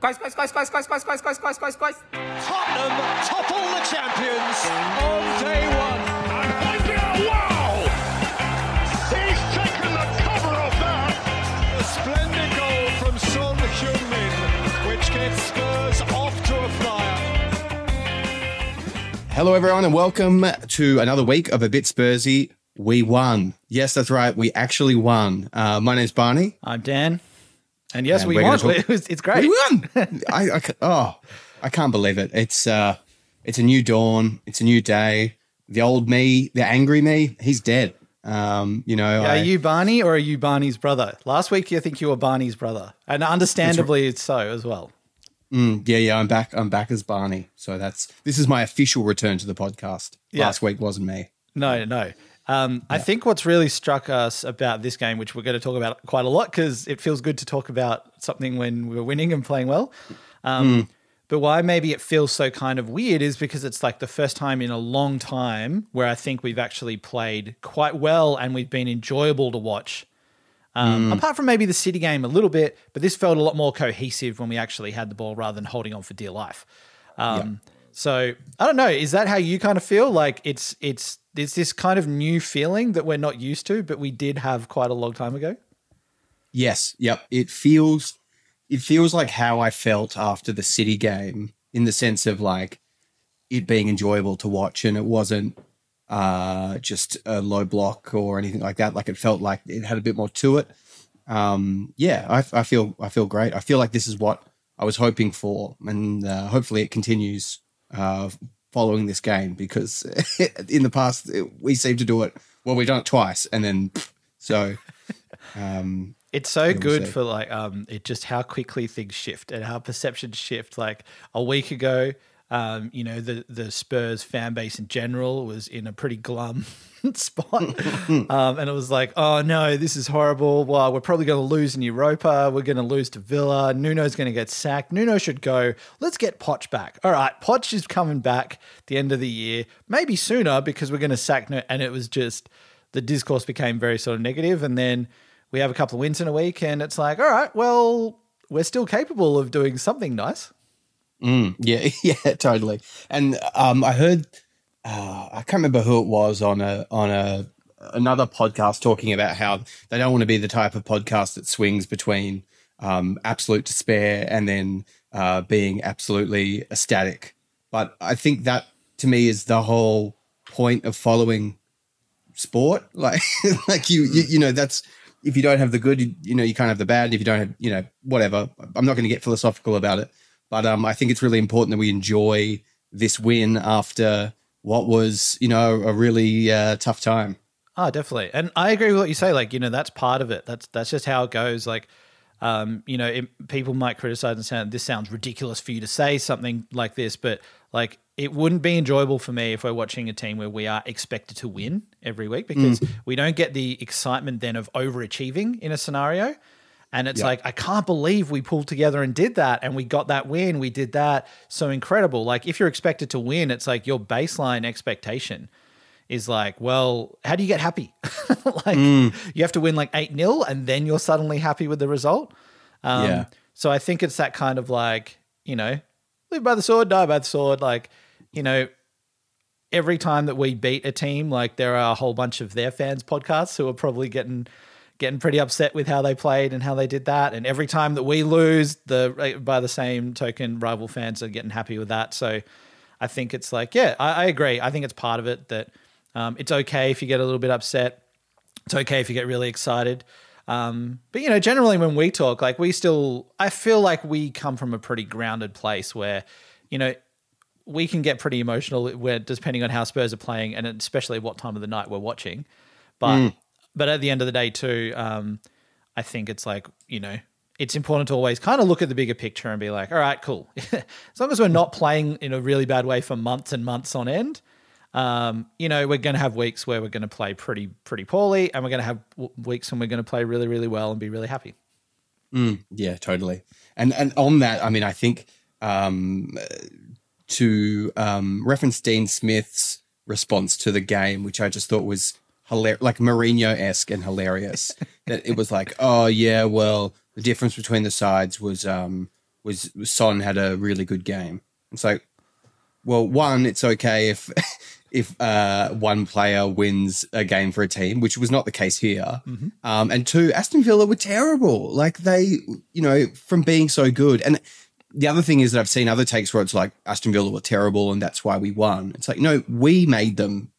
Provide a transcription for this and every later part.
Guys, guys, guys, guys, guys, guys, guys, guys, guys, guys, guys. Tottenham topple the champions on day one. And Hojbjerg, wow! He's taken the cover off that. A splendid goal from Son Heung-min, which gets Spurs off to a flyer. Hello, everyone, and welcome to another week of A Bit Spursy. We won. Yes, that's right. We actually won. Uh, my name's Barney. I'm Dan. And yes, And we won. talk- It it's great. We won. I, I oh, I can't believe it. It's uh, it's a new dawn. It's a new day. The old me, the angry me, he's dead. Um, you know, Are I, you Barney or are you Barney's brother? Last week, you think you were Barney's brother. And understandably, it's so as well. Mm, yeah, yeah. I'm back. I'm back as Barney. So that's this is my official return to the podcast. Yeah. Last week wasn't me. No, no. Um, I think what's really struck us about this game, which we're going to talk about quite a lot because it feels good to talk about something when we're winning and playing well. Um, But why maybe it feels so kind of weird is because it's like the first time in a long time where I think we've actually played quite well and we've been enjoyable to watch. Um, Apart from maybe the City game a little bit, but this felt a lot more cohesive when we actually had the ball rather than holding on for dear life. Um, So I don't know. Is that how you kind of feel? Like it's it's it's this kind of new feeling that we're not used to, but we did have quite a long time ago. Yes, yep. It feels it feels like how I felt after the City game in the sense of like it being enjoyable to watch and it wasn't uh just a low block or anything like that. Like it felt like it had a bit more to it. Um yeah, I, I feel I feel great. I feel like this is what I was hoping for and uh, hopefully it continues uh following this game because in the past it- we seem to do it well we've done it twice and then so um It's so good see. for like um it just how quickly things shift and how perceptions shift. Like a week ago, um, you know, the the Spurs fan base in general was in a pretty glum spot. um, and it was like, oh no, this is horrible. Well, we're probably gonna lose in Europa, we're gonna lose to Villa, Nuno's gonna get sacked, Nuno should go. Let's get Poch back. All right, Poch is coming back at the end of the year, maybe sooner because we're gonna sack no and it was just the discourse became very sort of negative and then we have a couple of wins in a week and it's like all right well we're still capable of doing something nice Mm, yeah, yeah, totally. And um, I heard, uh, I can't remember who it was on a on a another podcast talking about how they don't want to be the type of podcast that swings between um, absolute despair and then uh, being absolutely ecstatic. But I think that to me is the whole point of following sport. Like, like you, you, you know, that's if you don't have the good, you, you know, you can't have the bad. If you don't have, you know, whatever. I'm not going to get philosophical about it, but um, I think it's really important that we enjoy this win after what was, you know, a really uh, tough time. oh definitely and i agree with what you say like you know that's part of it that's that's just how it goes like um, you know, it, people might criticize and say this sounds ridiculous for you to say something like this, but like it wouldn't be enjoyable for me if we're watching a team where we are expected to win every week because we don't get the excitement then of overachieving in a scenario. And it's Yeah. like, I can't believe we pulled together and did that. And we got that win. We did that. So incredible. Like, if you're expected to win, it's like your baseline expectation is like, well, how do you get happy? like, you have to win like 8 0 and then you're suddenly happy with the result. Um, Yeah. So I think it's that kind of like, you know, live by the sword, die by the sword. Like, you know, every time that we beat a team, like there are a whole bunch of their fans podcasts who are probably getting getting pretty upset with how they played and how they did that. And every time that we lose, the by the same token, rival fans are getting happy with that. So I think it's like, yeah, I, I agree. I think it's part of it that um, it's okay if you get a little bit upset. It's okay if you get really excited. Um, but you know, generally when we talk, like we still, I feel like we come from a pretty grounded place where, you know, we can get pretty emotional where depending on how Spurs are playing and especially what time of the night we're watching. But but at the end of the day too, um, I think it's like, you know, it's important to always kind of look at the bigger picture and be like, all right, cool. as long as we're not playing in a really bad way for months and months on end, um, you know, we're going to have weeks where we're going to play pretty pretty poorly, and we're going to have weeks when we're going to play really really well and be really happy. Yeah, totally. And and on that, I mean, I think um, to um, reference Dean Smith's response to the game, which I just thought was hilarious, like Mourinho esque and hilarious. that it was like, oh yeah, well, the difference between the sides was um, was Son had a really good game. It's like, well, one, it's okay if if uh, one player wins a game for a team, which was not the case here. Um, and two, Aston Villa were terrible. Like they, you know, from being so good. And the other thing is that I've seen other takes where it's like Aston Villa were terrible and that's why we won. It's like, no, we made them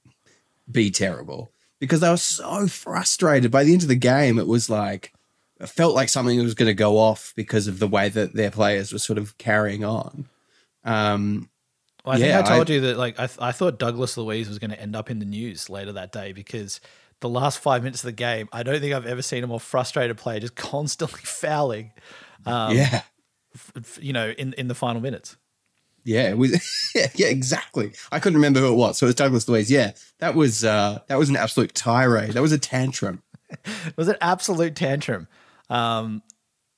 be terrible because they were so frustrated. By the end of the game, it was like, it felt like something was going to go off because of the way that their players were sort of carrying on. Um, Well, I think I told I- you that like I, th- I thought Douglas Luiz was going to end up in the news later that day because the last five minutes of the game, I don't think I've ever seen a more frustrated player just constantly fouling. Um, yeah. f- you know, in in the final minutes. Yeah, it was yeah, yeah, exactly. I couldn't remember who it was. So it was Douglas Luiz. Yeah, that was uh, that was an absolute tirade. That was a tantrum. It was an absolute tantrum. Um,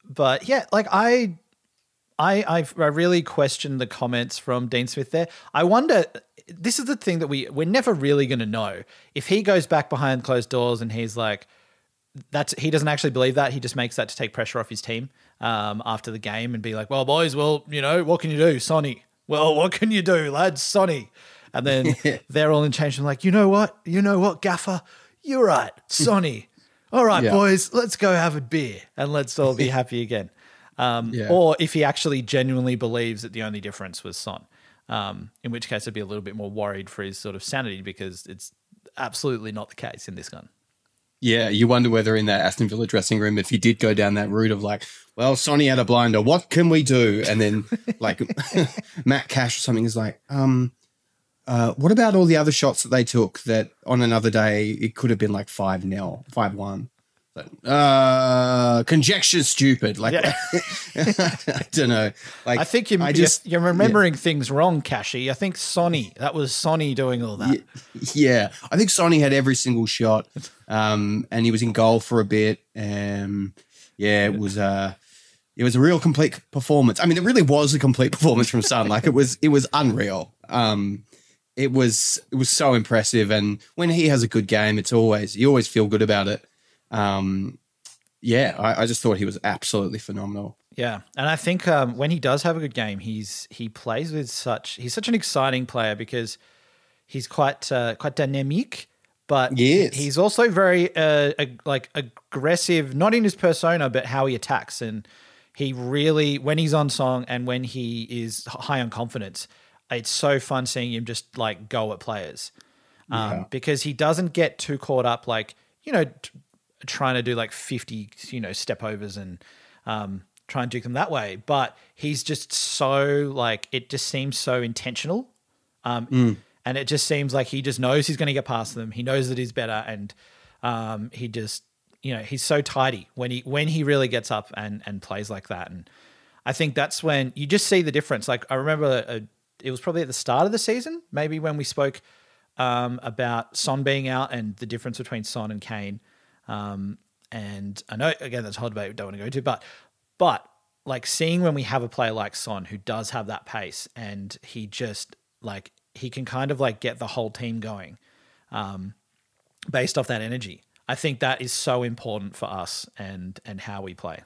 but yeah, like I, I, I've, I really questioned the comments from Dean Smith there. I wonder. This is the thing that we we're never really going to know if he goes back behind closed doors and he's like, that's he doesn't actually believe that. He just makes that to take pressure off his team um, after the game and be like, "Well, boys, well, you know, what can you do, Sonny? Well, what can you do, lads, Sonny?" And then they're all in change and like, "You know what? You know what, Gaffer? You're right, Sonny. All right, Yeah. boys, let's go have a beer and let's all be happy again." Um, Yeah. Or if he actually genuinely believes that the only difference was Son, um, in which case I'd be a little bit more worried for his sort of sanity because it's absolutely not the case in this gun. Yeah, you wonder whether in that Aston Villa dressing room, if he did go down that route of like, well, Sonny had a blinder, what can we do? And then like Matt Cash or something is like, um, uh, what about all the other shots that they took that on another day it could have been like five 0 five one. Uh, conjecture's stupid. Like, I don't know. Like, I think you're, I just, you're remembering things wrong, Cashy. I think Sonny, that was Sonny doing all that. Yeah, I think Sonny had every single shot, um, and he was in goal for a bit. Um, yeah, it was uh, it was a real complete performance. I mean, it really was a complete performance from Son. Like it was, it was unreal. Um, it was, it was so impressive. And when he has a good game, it's always you always feel good about it. Um, yeah, I, I just thought he was absolutely phenomenal. Yeah, and I think um, when he does have a good game, he's he plays with such he's such an exciting player because he's quite uh, quite dynamic, but Yes. he's also very uh, ag- like aggressive, not in his persona, but how he attacks. And he really, when he's on song and when he is high on confidence, it's so fun seeing him just like go at players um, because he doesn't get too caught up, like you know, t- trying to do like fifty, you know, step overs and um, try and duke them that way. But he's just so like it just seems so intentional, um, and it just seems like he just knows he's going to get past them. He knows that he's better, and um, he just you know he's so tidy when he when he really gets up and and plays like that and. I think that's when you just see the difference. Like I remember, uh, it was probably at the start of the season, maybe when we spoke um, about Son being out and the difference between Son and Kane. Um, and I know again that's a whole debate we don't want to go to, but but like seeing when we have a player like Son who does have that pace and he just like he can kind of like get the whole team going um, based off that energy. I think that is so important for us and and how we play.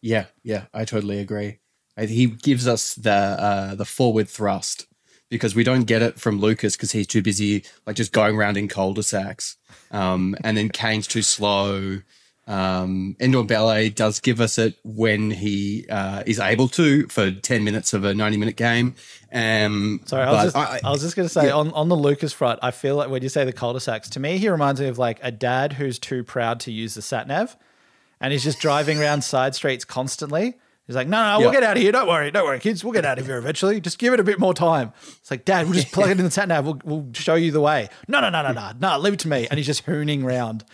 Yeah, yeah, I totally agree. He gives us the uh, the forward thrust because we don't get it from Lucas because he's too busy like just going around in cul-de-sacs. Um, and then Kane's too slow. Um, Ndombele does give us it when he uh, is able to for ten minutes of a ninety minute game. Um, Sorry, I was just, I, was just going to say on, on the Lucas front, I feel like when you say the cul-de-sacs, to me, he reminds me of like a dad who's too proud to use the sat nav and he's just driving around side streets constantly. He's like, no, no, we'll Yeah. get out of here. Don't worry. Don't worry, kids. We'll get out of here eventually. Just give it a bit more time. It's like, dad, we'll just plug it in the sat nav. We'll, we'll show you the way. No, no, no, no, no, no, leave it to me. And he's just hooning around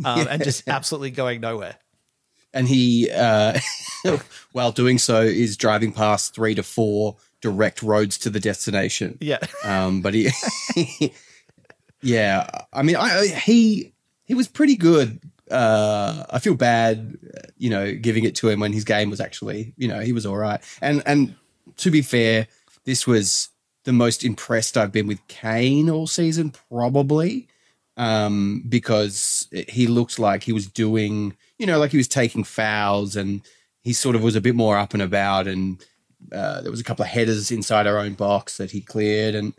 um, and just absolutely going nowhere. and he, uh, while doing so, is driving past three to four direct roads to the destination. Yeah. Um, but he, yeah, I mean, I, I he he was pretty good. Uh, I feel bad, you know, giving it to him when his game was actually, you know, he was all right. And and to be fair, this was the most impressed I've been with Kane all season, probably, um, because he looked like he was doing, you know, like he was taking fouls and he sort of was a bit more up and about, and uh, there was a couple of headers inside our own box that he cleared, and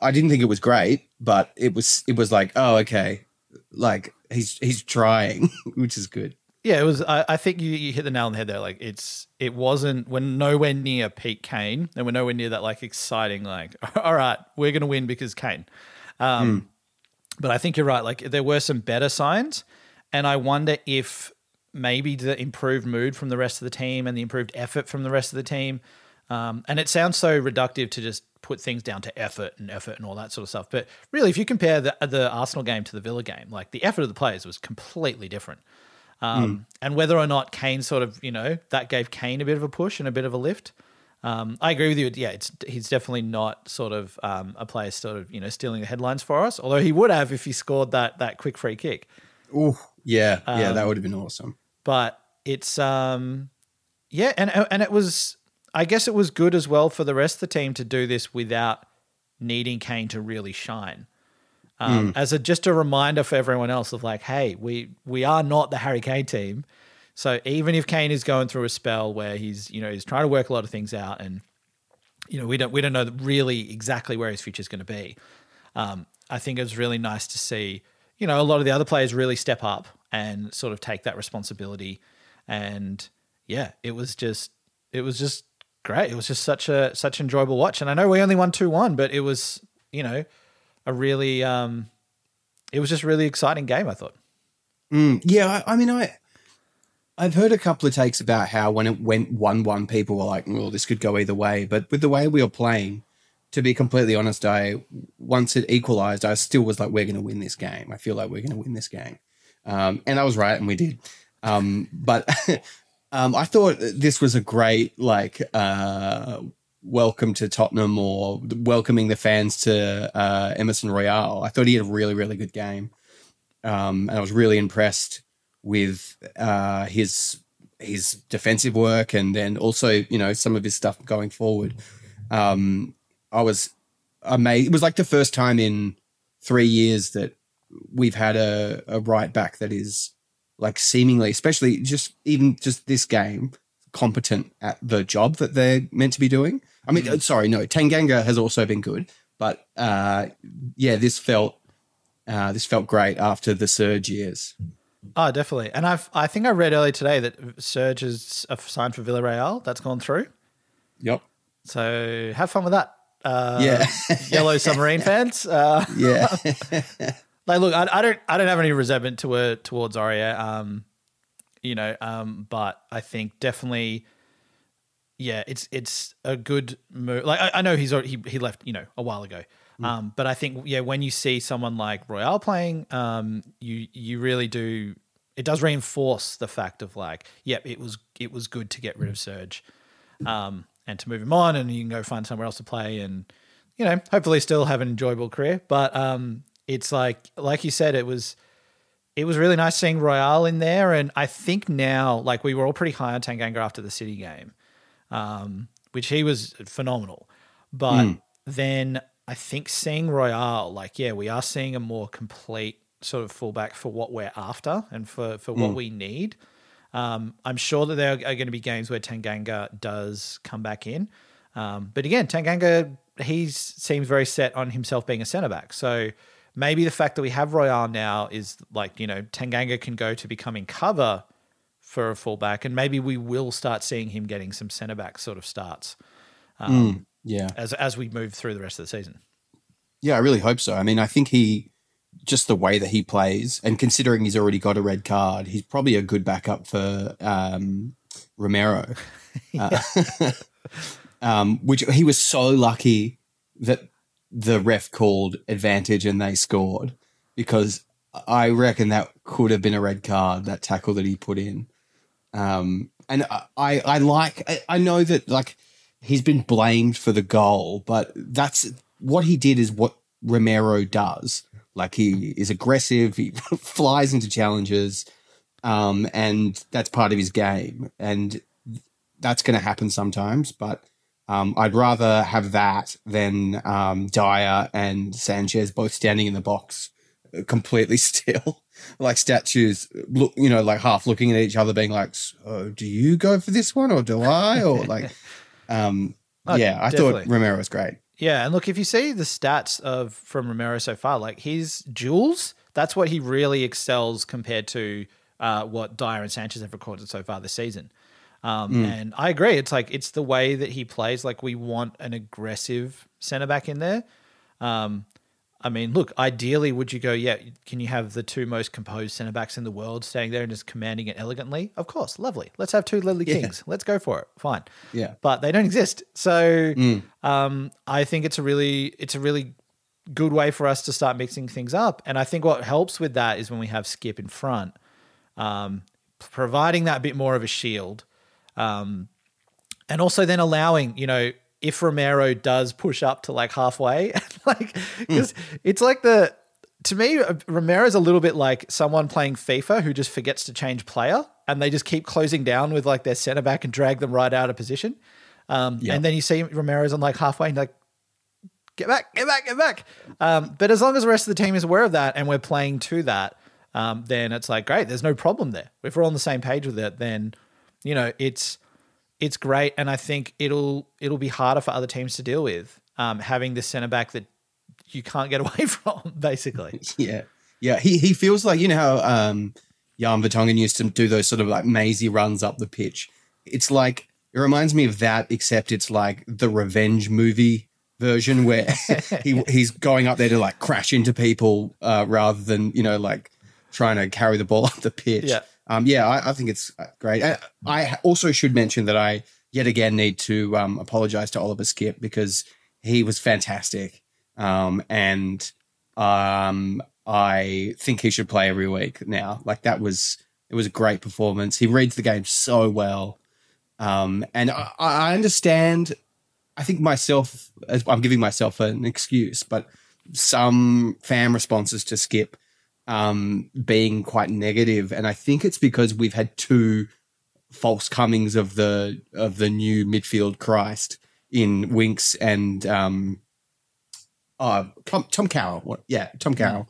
I didn't think it was great, but it was it was like, oh, okay, like he's he's trying, which is good. Yeah, it was. I, I think you, you hit the nail on the head there. Like it's it wasn't we're nowhere near Pete Kane, and we're nowhere near that like exciting like all right, we're gonna win because Kane. Um, But I think you're right. Like there were some better signs, and I wonder if maybe the improved mood from the rest of the team and the improved effort from the rest of the team. Um, and it sounds so reductive to just put things down to effort and effort and all that sort of stuff. But really, if you compare the the Arsenal game to the Villa game, like the effort of the players was completely different. Um, And whether or not Kane sort of, you know, that gave Kane a bit of a push and a bit of a lift. Um, I agree with you. Yeah, it's he's definitely not sort of um, a player sort of you know stealing the headlines for us. Although he would have if he scored that that quick free kick. Oh yeah, yeah, that would have been awesome. But it's um, yeah, and and it was I guess it was good as well for the rest of the team to do this without needing Kane to really shine. Um, As a just a reminder for everyone else of like, hey, we we are not the Harry Kane team. So even if Kane is going through a spell where he's you know he's trying to work a lot of things out and you know we don't we don't know really exactly where his future is going to be. Um, I think it was really nice to see you know a lot of the other players really step up and sort of take that responsibility. And yeah, it was just it was just great. It was just such a such enjoyable watch. And I know we only won two one, but it was you know a really um it was just really exciting game. I thought. Mm, yeah, I, I mean, I I've heard a couple of takes about how when it went one one, people were like, "Well, this could go either way." But with the way we were playing, to be completely honest, I once it equalized, I still was like, "We're going to win this game." I feel like we're going to win this game, um, and I was right, and we did. Um, but um, I thought this was a great like uh, welcome to Tottenham or welcoming the fans to uh, Emerson Royal. I thought he had a really really good game, um, and I was really impressed with uh, his his defensive work and then also you know some of his stuff going forward. Um, I was amazed. It was like the first time in three years that we've had a, a right back that is like seemingly, especially just even just this game, competent at the job that they're meant to be doing. I mean, uh, sorry, no, Tanganga has also been good, but uh, yeah, this felt uh, this felt great after the Serge years. Oh, definitely. And I've I think I read earlier today that Serge is a signed for Villarreal. That's gone through. Yep. So have fun with that. Uh, Yeah. Yellow Submarine fans. Uh, Yeah. like, look, I, I don't, I don't have any resentment to uh, towards Aurier. Um, you know, um, but I think definitely, yeah, it's it's a good move. Like, I, I know he's already, he he left, you know, a while ago. Um, but I think, yeah, when you see someone like Royal playing, um, you you really do. It does reinforce the fact of like, yep, it was it was good to get rid of Serge, um, and to move him on, and you can go find somewhere else to play, and you know, hopefully still have an enjoyable career. But um, it's like, like you said, it was, it was really nice seeing Royal in there, and I think now, like we were all pretty high on Tanganga after the City game, um, which he was phenomenal. But then I think seeing Royal, like, yeah, we are seeing a more complete sort of fullback for what we're after and for for what we need. Um, I'm sure that there are going to be games where Tanganga does come back in. Um, but again, Tanganga, he seems very set on himself being a centre back. So maybe the fact that we have Royal now is like, you know, Tanganga can go to becoming cover for a fullback, and maybe we will start seeing him getting some centre back sort of starts yeah. as as we move through the rest of the season. Yeah, I really hope so. I mean, I think he just the way that he plays, and considering he's already got a red card, he's probably a good backup for um, Romero. Uh, um, which he was so lucky that the ref called advantage and they scored because I reckon that could have been a red card that tackle that he put in. Um, and I, I like, I, I know that like he's been blamed for the goal, but that's what he did is what Romero does. Like he is aggressive, he flies into challenges, um, and that's part of his game. And that's going to happen sometimes, but um, I'd rather have that than um, Dier and Sanchez both standing in the box completely still, like statues, look, you know, like half looking at each other, being like, "So, do you go for this one or do I?" Or like, um, Oh, yeah, I definitely. thought Romero was great. Yeah, and look, if you see the stats of from Romero so far, like his duels, that's what he really excels compared to uh, what Dier and Sanchez have recorded so far this season. Um, And I agree, it's like it's the way that he plays. Like we want an aggressive centre back in there. Um, I mean, look, ideally, would you go, yeah, can you have the two most composed centre backs in the world staying there and just commanding it elegantly? Of course, lovely. Let's have two Ledley Yeah. Kings. Let's go for it. Fine. Yeah. But they don't exist. So um, I think it's a really it's a really good way for us to start mixing things up. And I think what helps with that is when we have Skipp in front, um, providing that bit more of a shield. Um, and also then allowing, you know, if Romero does push up to like halfway, like, because it's like the, to me, uh, Romero's a little bit like someone playing FIFA who just forgets to change player and they just keep closing down with like their center back and drag them right out of position. Um, Yeah. And then you see Romero's on like halfway and like, get back, get back, get back. Um, but as long as the rest of the team is aware of that and we're playing to that, um, then it's like great. There's no problem there. If we're on the same page with it, then you know it's it's great, and I think it'll it'll be harder for other teams to deal with um, having this centre back that you can't get away from, basically. Yeah. Yeah. He he feels like, you know how um Jan Vertonghen used to do those sort of like mazy runs up the pitch. It's like it reminds me of that, except it's like the revenge movie version where he he's going up there to like crash into people uh, rather than, you know, like trying to carry the ball up the pitch. Yeah. Um, yeah, I, I think it's uh, great. I, I also should mention that I yet again need to um, apologize to Oliver Skipp because he was fantastic. Um, and um, I think he should play every week now. Like that was it was a great performance. He reads the game so well, um, and I, I understand. I think myself, I'm giving myself an excuse, but some fan responses to Skipp um, being quite negative, and I think it's because we've had two false comings of the of the new midfield Christ in Winks and um, uh, Tom, Tom Carroll. Yeah, Tom Carroll.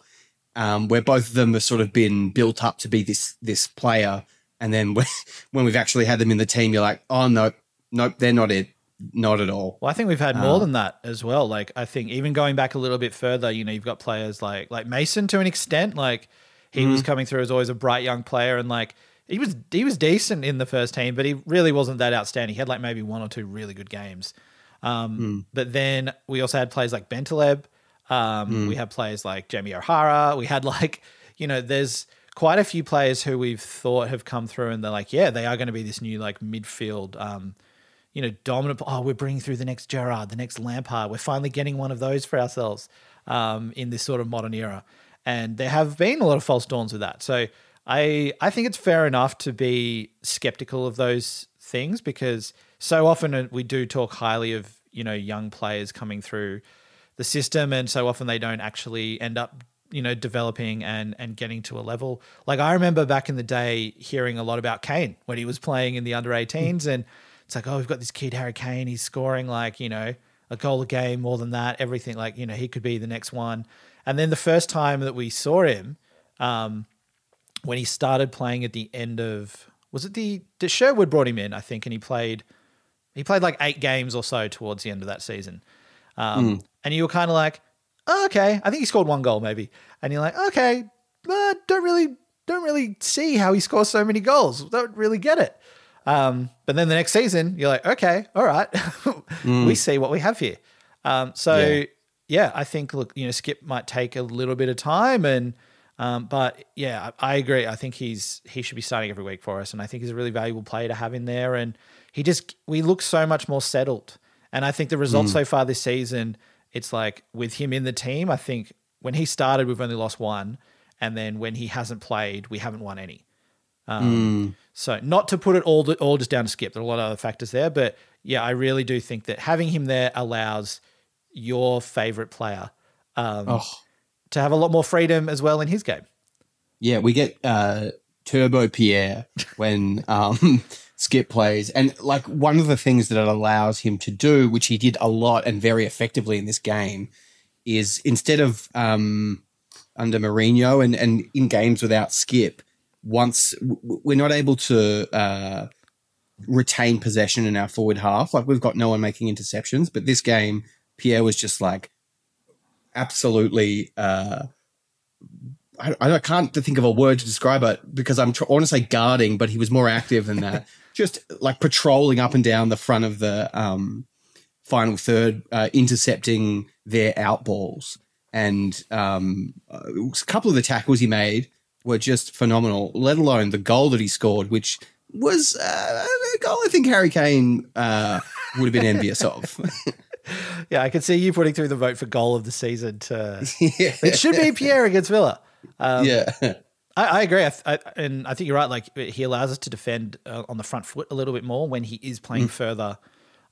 Um, where both of them have sort of been built up to be this this player, and then when, when we've actually had them in the team, you're like, oh no, nope, they're not it, not at all. Well, I think we've had more than that as well. Like I think even going back a little bit further, you know, you've got players like like Mason to an extent. Like he was coming through as always a bright young player, and like he was he was decent in the first team, but he really wasn't that outstanding. He had like maybe one or two really good games. Um, But then we also had players like Bentaleb. Um, We had players like Jamie O'Hara. We had like you know, there's quite a few players who we've thought have come through, and they're like, yeah, they are going to be this new like midfield. Um, you know, dominant. Oh, we're bringing through the next Gerard, the next Lampard. We're finally getting one of those for ourselves um, in this sort of modern era. And there have been a lot of false dawns with that. So I I think it's fair enough to be skeptical of those things because so often uh, we do talk highly of you know young players coming through the system, and so often they don't actually end up you know developing and and getting to a level. Like I remember back in the day hearing a lot about Kane when he was playing in the under 18s, and it's like oh we've got this kid Harry Kane, he's scoring like you know a goal a game, more than that, everything like you know he could be the next one. And then the first time that we saw him, um, when he started playing at the end of was it the, the Sherwood brought him in, I think, and he played he played like eight games or so towards the end of that season. Um, And you were kind of like, oh, okay, I think he scored one goal maybe, and you're like, okay, but don't really don't really see how he scores so many goals. Don't really get it. Um, but then the next season, you're like, okay, all right, we see what we have here. Um, so Yeah. yeah. I think look, you know, Skipp might take a little bit of time, and um, but yeah, I, I agree. I think he's he should be starting every week for us, and I think he's a really valuable player to have in there. And he just we look so much more settled, and I think the results so far this season, it's like with him in the team. I think when he started, we've only lost one, and then when he hasn't played, we haven't won any. Um, So not to put it all all just down to Skipp, there are a lot of other factors there, but yeah, I really do think that having him there allows your favorite player um, Oh, to have a lot more freedom as well in his game. yeah, we get uh, Turbo Pierre when um, Skipp plays, and like one of the things that it allows him to do, which he did a lot and very effectively in this game, is instead of um, under Mourinho and, and in games without Skipp, once we're not able to uh, retain possession in our forward half, like we've got no one making interceptions, but this game, Pierre was just like absolutely. Uh, I, I can't think of a word to describe it because I'm tr- I want to say guarding, but he was more active than that. just like patrolling up and down the front of the um, final third, uh, intercepting their outballs. And um, a couple of the tackles he made were just phenomenal, let alone the goal that he scored, which was uh, a goal I think Harry Kane uh, would have been envious of. Yeah, I can see you putting through the vote for goal of the season. To yeah. it should be Pierre against Villa. yeah. I, I agree, I, I, and I think you're right. Like he allows us to defend uh, on the front foot a little bit more when he is playing further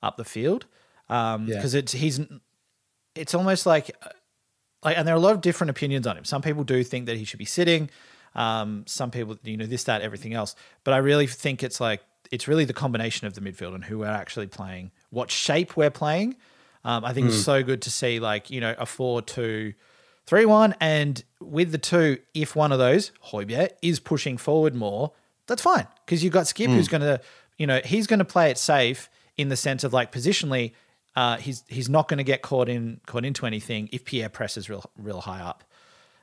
up the field, because Yeah. it's he's it's almost like uh, like, and there are a lot of different opinions on him. Some people do think that he should be sitting. Um, some people, you know, this, that, everything else. But I really think it's like it's really the combination of the midfield and who we're actually playing, what shape we're playing. Um, I think it's so good to see like you know a four two three one, and with the two, if one of those Højbjerg is pushing forward more, that's fine because you've got Skipp who's going to, you know, he's going to play it safe in the sense of like positionally, uh, he's he's not going to get caught in caught into anything if Pierre presses real real high up.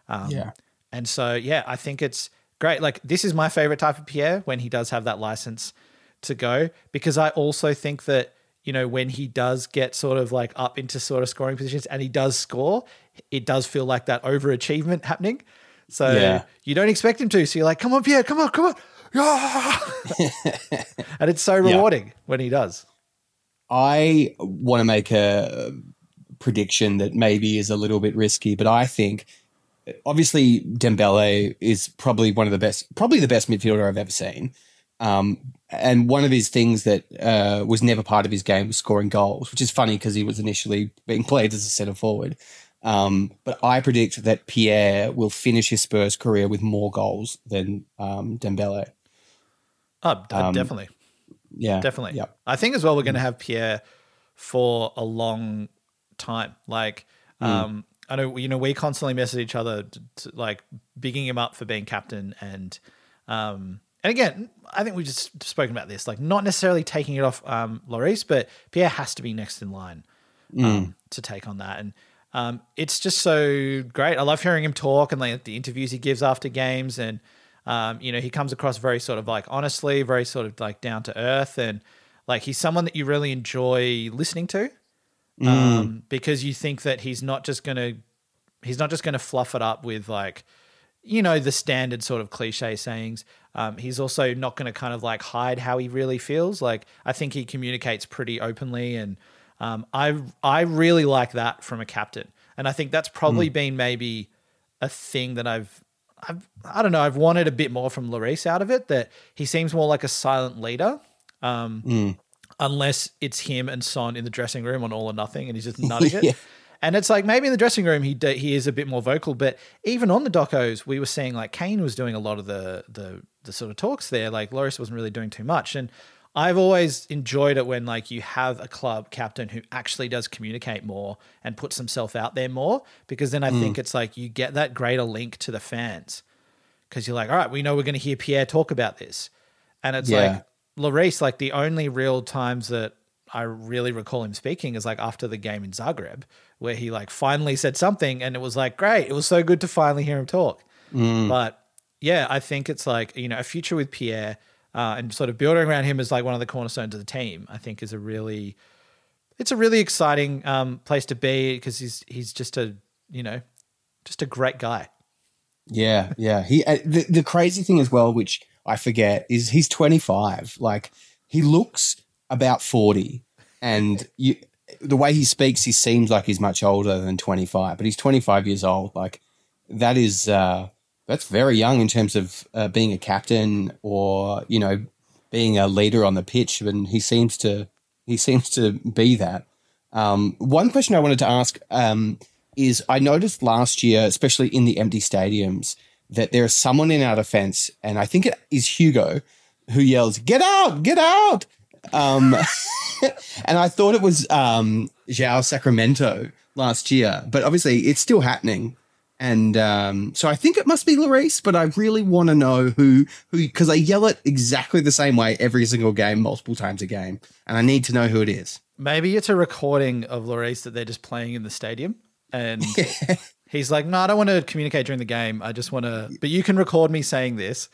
Um, Yeah. And so, yeah, I think it's great. Like, this is my favorite type of Pierre when he does have that license to go, because I also think that, you know, when he does get sort of like up into sort of scoring positions and he does score, it does feel like that overachievement happening. So Yeah. you don't expect him to. So you're like, come on, Pierre, come on, come on. Yeah. and it's so rewarding when he does. I want to make a prediction that maybe is a little bit risky, but I think obviously Dembele is probably one of the best, probably the best midfielder I've ever seen. Um, and one of his things that uh, was never part of his game was scoring goals, which is funny because he was initially being played as a centre forward. Um, but I predict that Pierre will finish his Spurs career with more goals than um, Dembele. Oh, Um, definitely. Yeah, Definitely. Yeah, I think as well we're going to have Pierre for a long time. Like, um, I know you know we constantly message each other, to, to, like bigging him up for being captain, and um, and again, I think we've just spoken about this. Like, not necessarily taking it off um, Lloris, but Pierre has to be next in line um, to take on that, and um, it's just so great. I love hearing him talk and like the interviews he gives after games, and um, you know he comes across very sort of like honestly, very sort of like down to earth, and like he's someone that you really enjoy listening to um, because you think that he's not just gonna he's not just gonna fluff it up with like you know the standard sort of cliche sayings. Um, he's also not going to kind of like hide how he really feels. Like I think he communicates pretty openly, and um, I I really like that from a captain. And I think that's probably been maybe a thing that I've I've I don't know I've wanted a bit more from Lloris out of it. That he seems more like a silent leader. Um, Unless it's him and Son in the dressing room on all or nothing, and he's just nutting it. And it's like maybe in the dressing room he d- he is a bit more vocal, but even on the docos we were seeing like Kane was doing a lot of the the the sort of talks there. Like Lloris wasn't really doing too much, and I've always enjoyed it when like you have a club captain who actually does communicate more and puts himself out there more, because then I hmm. think it's like you get that greater link to the fans because you're like, all right, we know we're going to hear Pierre talk about this, and it's Yeah. like Lloris, like the only real times that I really recall him speaking is like after the game in Zagreb, where he like finally said something, and it was like great. It was so good to finally hear him talk. But yeah, I think it's like you know a future with Pierre uh, and sort of building around him as like one of the cornerstones of the team. I think is a really it's a really exciting um, place to be because he's he's just a you know just a great guy. Yeah, yeah. He uh, the, the crazy thing as well, which I forget, is he's 25. Like he looks about 40, and you the way he speaks, he seems like he's much older than 25, but he's 25 years old. Like that is uh, that's very young in terms of uh, being a captain or you know being a leader on the pitch, and he seems to he seems to be that. Um, one question I wanted to ask um, is I noticed last year, especially in the empty stadiums, that there is someone in our defense, and I think it is Hugo, who yells, Get out, get out. Um, and I thought it was um, João Sacramento last year, but obviously it's still happening. And um, so I think it must be Lloris, but I really want to know who who because I yell it exactly the same way every single game, multiple times a game, and I need to know who it is. Maybe it's a recording of Lloris that they're just playing in the stadium, and he's like, "No, I don't want to communicate during the game. I just want to, but you can record me saying this."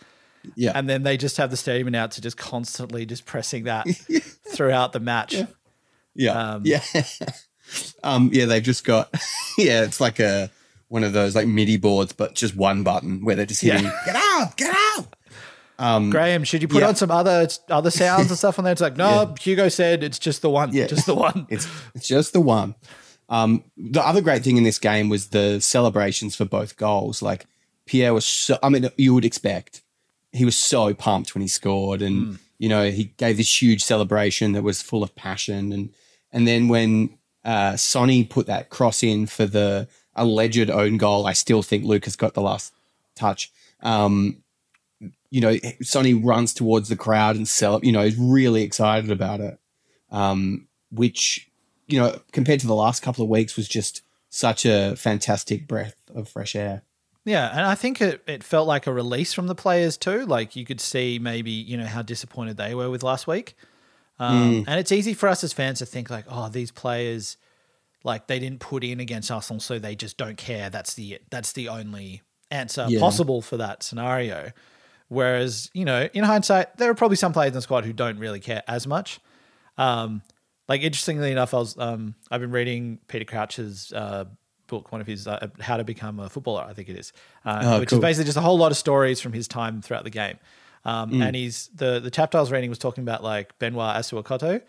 Yeah, And then they just have the stadium announcer just constantly just pressing that throughout the match. yeah, um, yeah, um, yeah. They've just got yeah, it's like a one of those like MIDI boards, but just one button where they're just hitting Yeah. get out, get out. Um, Graham, should you put Yeah. on some other other sounds and stuff on there? It's like, no, Hugo said it's just the one, Yeah. just the one. It's it's just the one. Um, the other great thing in this game was the celebrations for both goals. Like Pierre was so, I mean, you would expect he was so pumped when he scored, and you know he gave this huge celebration that was full of passion, and and then when uh, Sonny put that cross in for the alleged own goal, I still think Lucas got the last touch. Um, you know, Sonny runs towards the crowd and sell. You know, he's really excited about it. Um, which you know, compared to the last couple of weeks, was just such a fantastic breath of fresh air. Yeah, and I think it, it felt like a release from the players too. Like you could see maybe, you know, how disappointed they were with last week. Um, And it's easy for us as fans to think like, oh, these players, like they didn't put in against Arsenal, so they just don't care. That's the that's the only answer Yeah. possible for that scenario. Whereas, you know, in hindsight, there are probably some players in the squad who don't really care as much. Um, like interestingly enough, I was um, I've been reading Peter Crouch's uh, book, one of his uh, How to Become a Footballer, I think it is, uh, Oh, which cool. is basically just a whole lot of stories from his time throughout the game. Um, And he's the the chapter I was reading was talking about like Benoit Assou-Ekotto,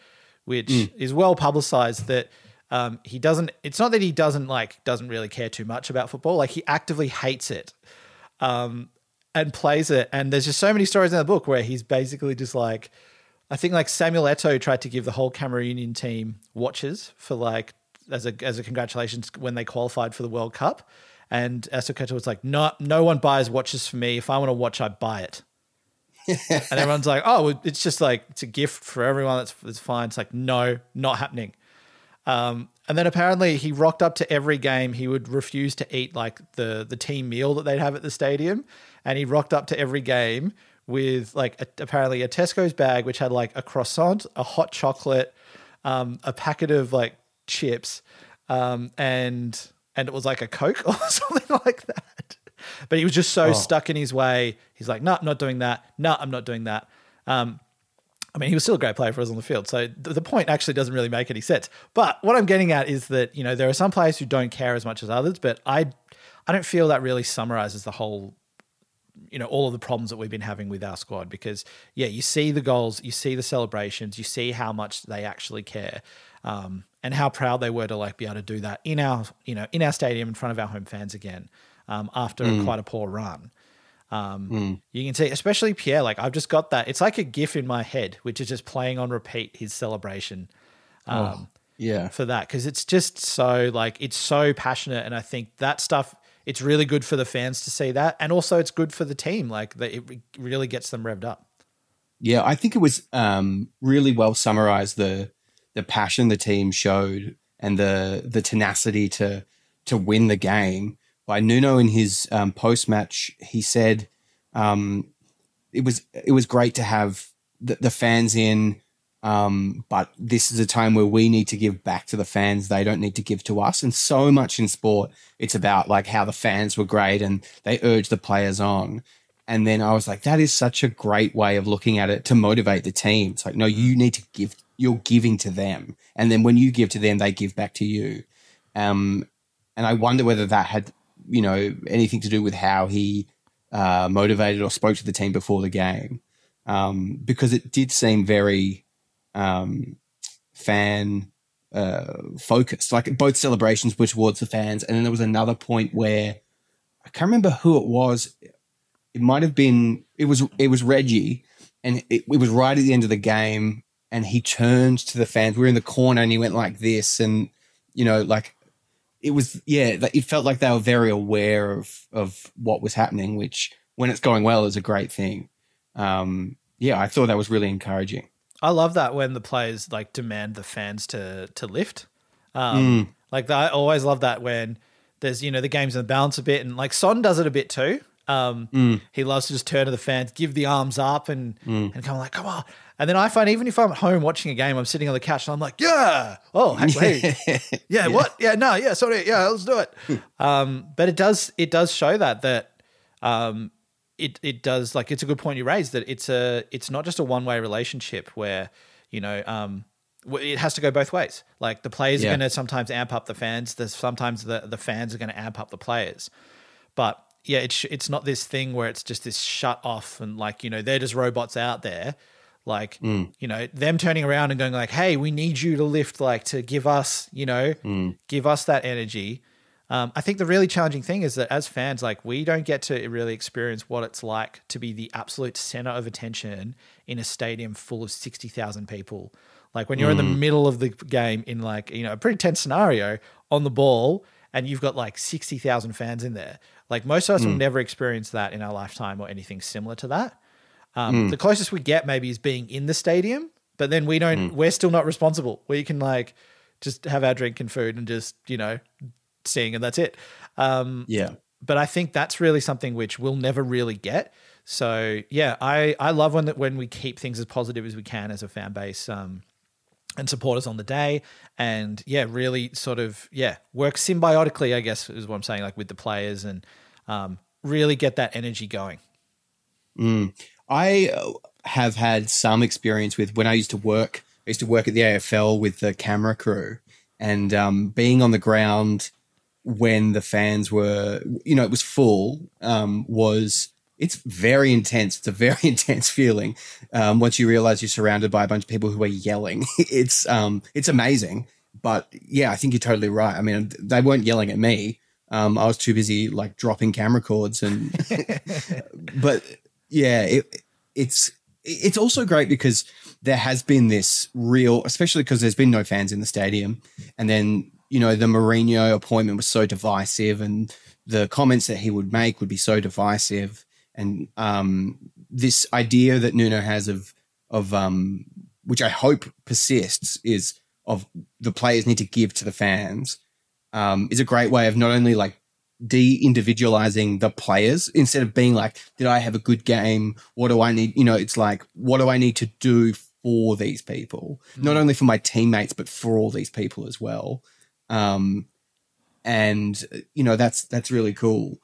which is well publicized that. Um, he doesn't. It's not that he doesn't like doesn't really care too much about football. Like he actively hates it, um, and plays it. And there's just so many stories in the book where he's basically just like, I think like Samuel Eto'o tried to give the whole Cameroonian team watches for like as a as a congratulations when they qualified for the World Cup, and Assou-Ekotto was like, no, no one buys watches for me. If I want to watch, I buy it. and everyone's like, oh, it's just like it's a gift for everyone. That's that's fine. It's like no, not happening. Um, and then apparently he rocked up to every game. He would refuse to eat like the the team meal that they'd have at the stadium, and he rocked up to every game with like a, apparently a Tesco's bag which had like a croissant, a hot chocolate, um, a packet of like chips, um, and and it was like a Coke or something like that. But he was just so stuck in his way. He's like, no, not doing that. No, I'm not doing that. Um, I mean, he was still a great player for us on the field. So th- the point actually doesn't really make any sense. But what I'm getting at is that, you know, there are some players who don't care as much as others, but I I don't feel that really summarizes the whole you know all of the problems that we've been having with our squad because yeah you see the goals you see the celebrations you see how much they actually care um, and how proud they were to like be able to do that in our you know in our stadium in front of our home fans again um, after quite a poor run. Um, you can see especially pierre like i've just got that it's like a gif in my head which is just playing on repeat his celebration um, Yeah, for that because it's just so like it's so passionate and i think that stuff it's really good for the fans to see that and also it's good for the team like that it really gets them revved up. Yeah. I think it was um, really well summarized the the passion the team showed and the the tenacity to to win the game. By Nuno in his um, post match, he said um, it was it was great to have the, the fans in, um, but this is a time where we need to give back to the fans. They don't need to give to us. And so much in sport, it's about like how the fans were great and they urge the players on. And then I was like, that is such a great way of looking at it to motivate the team. It's like, no, you need to give, you're giving to them. And then when you give to them, they give back to you. Um, and I wonder whether that had, you know, anything to do with how he uh, motivated or spoke to the team before the game. Um, because it did seem very um, fan uh, focused. Like both celebrations were towards the fans. And then there was another point where I can't remember who it was. It might have been it was it was Reggie, and it, it was right at the end of the game, and he turned to the fans. We were in the corner, and he went like this, and you know, like it was yeah. It felt like they were very aware of of what was happening, which when it's going well is a great thing. Um, yeah, I thought that was really encouraging. i love that when the players like demand the fans to to lift um, like i always love that when there's you know the game's in the balance a bit, and like Son does it a bit too. Um, Mm. He loves to just turn to the fans, give the arms up, and and kind of like, come on. And then I find even if I'm at home watching a game, I'm sitting on the couch and I'm like, yeah, oh, hey, hey. yeah, what? Yeah, no, yeah, sorry, yeah, let's do it. um, but it does it does show that that um, it it does like it's a good point you raised that it's a it's not just a one way relationship where you know um, it has to go both ways. Like the players Yeah. are going to sometimes amp up the fans. There's sometimes the the fans are going to amp up the players. But yeah, it's it's not this thing where it's just this shut off and like you know they're just robots out there. Like mm. you know them turning around and going like, "Hey, we need you to lift, like to give us, you know, mm. give us that energy." Um, I think the really challenging thing is that as fans, like we don't get to really experience what it's like to be the absolute center of attention in a stadium full of sixty thousand people. Like when you're in the mm. middle of the game in like you know a pretty tense scenario on the ball, and you've got like sixty thousand fans in there. Like most of us will never experience that in our lifetime or anything similar to that. Um, The closest we get maybe is being in the stadium, but then we don't. We're still not responsible. We can like just have our drink and food and just you know sing and that's it. Um, yeah. but I think that's really something which we'll never really get. So yeah, I I love when that when we keep things as positive as we can as a fan base. Um, and support us on the day and yeah really sort of yeah work symbiotically i guess is what i'm saying like with the players and um, really get that energy going I uh, have had some experience with when I used to work. I used to work at the AFL with the camera crew, and um, being on the ground when the fans were, you know, it was full. Um, was it's very intense. It's a very intense feeling. Um, once you realize you're surrounded by a bunch of people who are yelling, it's um, it's amazing. But yeah, I think you're totally right. I mean, they weren't yelling at me. Um, I was too busy like dropping camera cords and, but yeah, it, it's it's also great because there has been this real, especially because there's been no fans in the stadium, and then you know the Mourinho appointment was so divisive, and the comments that he would make would be so divisive, and um, this idea that Nuno has of of um, which I hope persists is of the players need to give to the fans um, is a great way of not only like de-individualizing the players instead of being like did i have a good game? What do i need? You know it's like what do i need to do for these people? Not only for my teammates but for all these people as well. Um and you know that's that's really cool.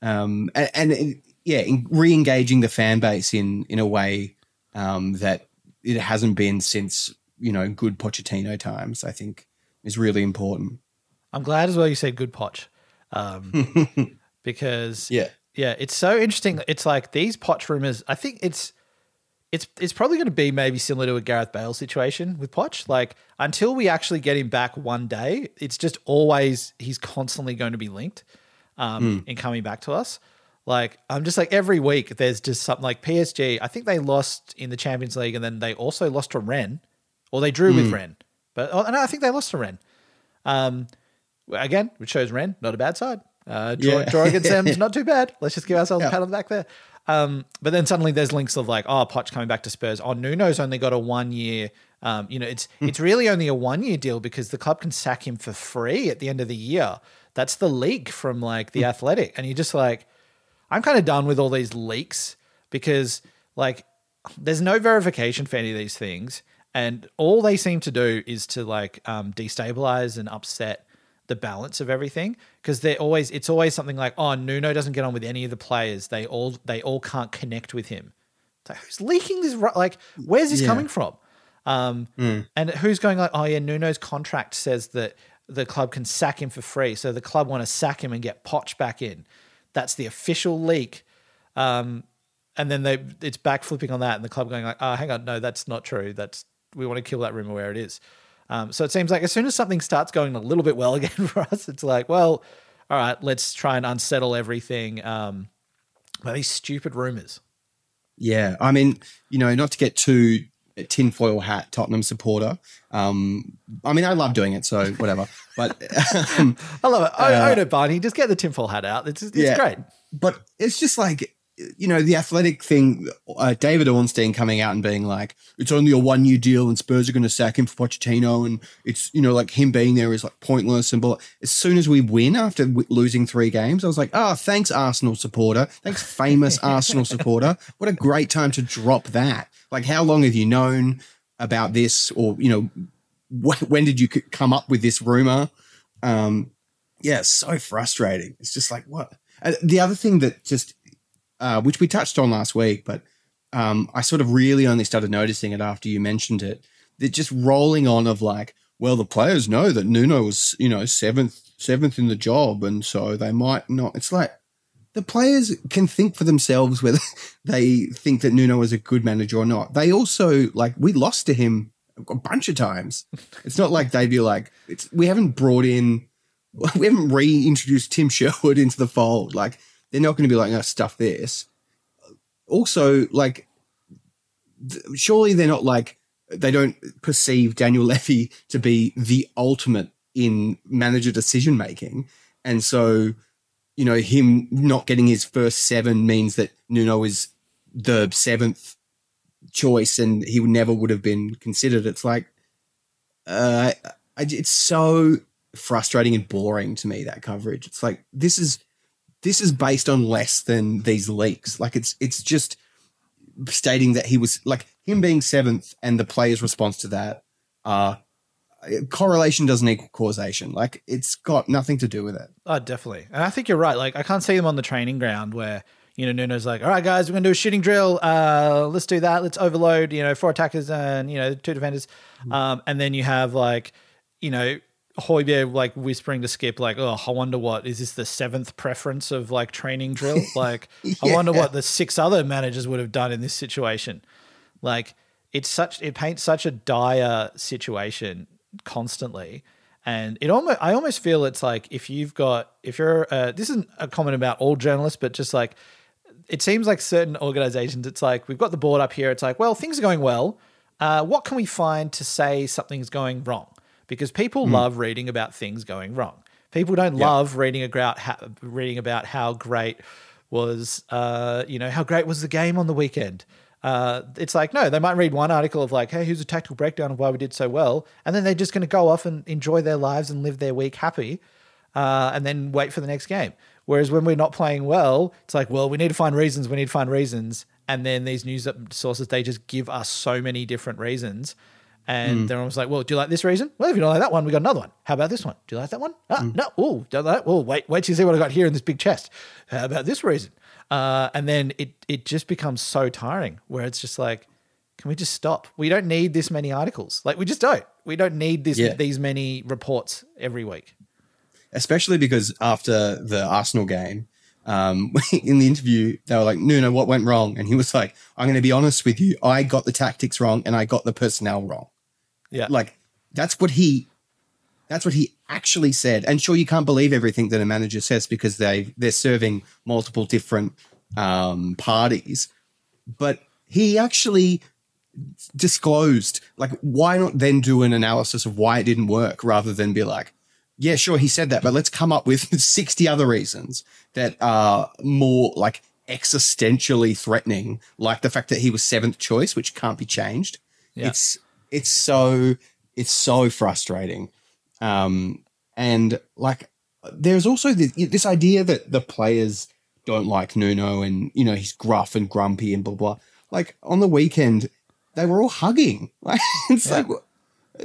Um and, and it- yeah in, re-engaging the fan base in in a way um that it hasn't been since you know good Pochettino times i think is really important. I'm glad as well you said good potch um, because yeah yeah, it's so interesting. It's like these Poch rumors. I think it's it's it's probably going to be maybe similar to a Gareth Bale situation with Poch. Like until we actually get him back one day, it's just always he's constantly going to be linked um, in coming back to us. Like I'm just like every week there's just something like PSG. I think they lost in the Champions League and then they also lost to Rennes, or they drew with Rennes. But oh, no, I think they lost to Rennes. Um, again, which shows Rennes not a bad side. Uh, draw, Yeah. draw against them not too bad. Let's just give ourselves a pat on the back there. Um, but then suddenly there's links of like, oh, Poch coming back to Spurs. Oh, Nuno's only got a one year. Um, you know, it's it's really only a one year deal because the club can sack him for free at the end of the year. That's the leak from like the Athletic, and you're just like, I'm kind of done with all these leaks because like there's no verification for any of these things, and all they seem to do is to like um, destabilize and upset the balance of everything because they're always it's always something like oh Nuno doesn't get on with any of the players they all they all can't connect with him. It's like, who's leaking this? Like where's this Yeah. coming from? Um, And who's going like oh yeah Nuno's contract says that the club can sack him for free, so the club want to sack him and get Poch back in. That's the official leak. Um, and then they it's backflipping on that, and the club going like, "Oh, hang on, no, that's not true. That's we want to kill that rumor where it is." Um, so it seems like as soon as something starts going a little bit well again for us, it's like, well, all right, let's try and unsettle everything um, by these stupid rumors. Yeah, I mean, you know, not to get too tinfoil hat Tottenham supporter. Um, I mean, I love doing it, so whatever. But um, I love it. I own it, Barney. Just get the tinfoil hat out. It's it's Yeah. great. but it's just like you know, the athletic thing, uh, David Ornstein coming out and being like, it's only a one year deal and Spurs are going to sack him for Pochettino. And it's, you know, like him being there is like pointless. And blah. as soon as we win after w- losing three games, I was like, oh, thanks, Arsenal supporter. Thanks, famous Arsenal supporter. What a great time to drop that. Like, how long have you known about this? Or, you know, wh- when did you c- come up with this rumor? Um, yeah, so frustrating. It's just like, what? Uh, the other thing that just uh, which we touched on last week, but um, I sort of really only started noticing it after you mentioned it. That just rolling on of like, well, the players know that Nuno was, you know, seventh seventh in the job, and so they might not. It's like the players can think for themselves whether they think that Nuno is a good manager or not. They also like we lost to him a bunch of times. It's not like they'd be like, it's we haven't brought in, we haven't reintroduced Tim Sherwood into the fold. Like they're not going to be like, oh, stuff this. Also, like, th- surely they're not like, they don't perceive Daniel Levy to be the ultimate in manager decision making. And so, you know, him not getting his first seven means that Nuno is the seventh choice and he never would have been considered. It's like, uh, I, it's so frustrating and boring to me, that coverage. It's like, this is, this is based on less than these leaks. Like it's it's just stating that he was like him being seventh and the player's response to that. Uh correlation doesn't equal causation. Like it's got nothing to do with it. Oh, definitely. And I think you're right. Like I can't see them on the training ground where you know Nuno's like, all right, guys, we're gonna do a shooting drill. Uh, let's do that. Let's overload. You know, four attackers and you know two defenders. Um, and then you have like, you know, Højbjerg like whispering to Skipp, like, "Oh, I wonder what is this the seventh preference of like training drill? Like, I wonder what the six other managers would have done in this situation." Like, it's such it paints such a dire situation constantly, and it almost I almost feel it's like if you've got if you're uh, this isn't a comment about all journalists, but just like it seems like certain organizations, it's like we've got the board up here. It's like, well, things are going well. Uh, what can we find to say something's going wrong? Because people Hmm. love reading about things going wrong. People don't love reading about how, reading about how great was uh, you know how great was the game on the weekend. Uh, it's like no, they might read one article of like, hey, here's a tactical breakdown of why we did so well, and then they're just going to go off and enjoy their lives and live their week happy, uh, and then wait for the next game. Whereas when we're not playing well, it's like, well, we need to find reasons. We need to find reasons, and then these news sources they just give us so many different reasons and they're almost like, well, do you like this reason? Well, if you don't like that one, we got another one. How about this one? Do you like that one? Ah, no. Oh, don't like. Well, wait, wait till you see what I got here in this big chest. How about this reason? Uh, and then it it just becomes so tiring, where it's just like, can we just stop? We don't need this many articles. Like we just don't. We don't need this Yeah. these many reports every week. Especially because after the Arsenal game, um, in the interview, they were like, Nuno, what went wrong? And he was like, I'm going to be honest with you. I got the tactics wrong and I got the personnel wrong. Yeah. Like that's what he that's what he actually said. And sure, you can't believe everything that a manager says because they they're serving multiple different um, parties. But he actually disclosed like why not then do an analysis of why it didn't work rather than be like yeah sure he said that but let's come up with 60 other reasons that are more like existentially threatening like the fact that he was seventh choice which can't be changed Yeah. it's it's so it's so frustrating. Um and like there's also this, this idea that the players don't like Nuno and you know he's gruff and grumpy and blah blah. Like on the weekend they were all hugging. Like it's like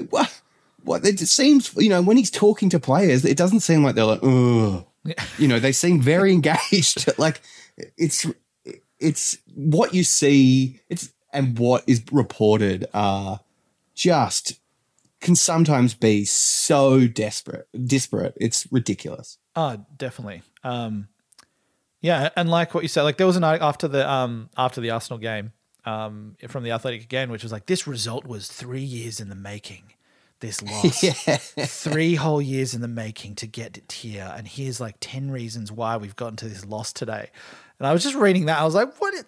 what, what it seems you know when he's talking to players it doesn't seem like they're like oh you know they seem very engaged. Like it's it's what you see it's and what is reported are just can sometimes be so desperate disparate it's ridiculous Oh, definitely. Um, yeah, and like what you said, like there was an after the um after the Arsenal game, um from the Athletic again, which was like this result was three years in the making. This loss, three whole years in the making to get it here, and here's like ten reasons why we've gotten to this loss today. And I was just reading that, I was like, what?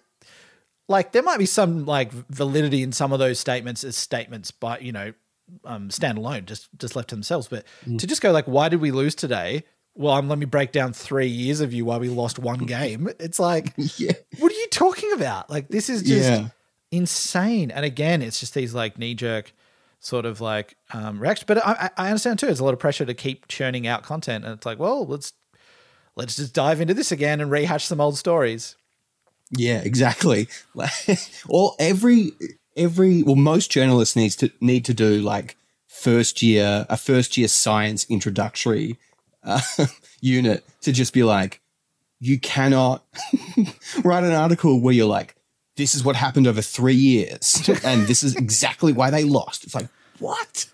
Like there might be some like validity in some of those statements as statements, but you know, um, stand alone, just just left to themselves. But to just go like, why did we lose today? well, um, let me break down three years of you while we lost one game. It's like, Yeah. what are you talking about? Like, this is just Yeah. insane. And again, it's just these like knee jerk sort of like um, reactions. But I, I I understand too. It's a lot of pressure to keep churning out content, and it's like, well, let's let's just dive into this again and rehash some old stories. Yeah, exactly. Like, All every every well, most journalists needs to need to do like first year a first year science introductory uh, unit to just be like, you cannot write an article where you're like, this is what happened over three years, and this is exactly why they lost. It's like what?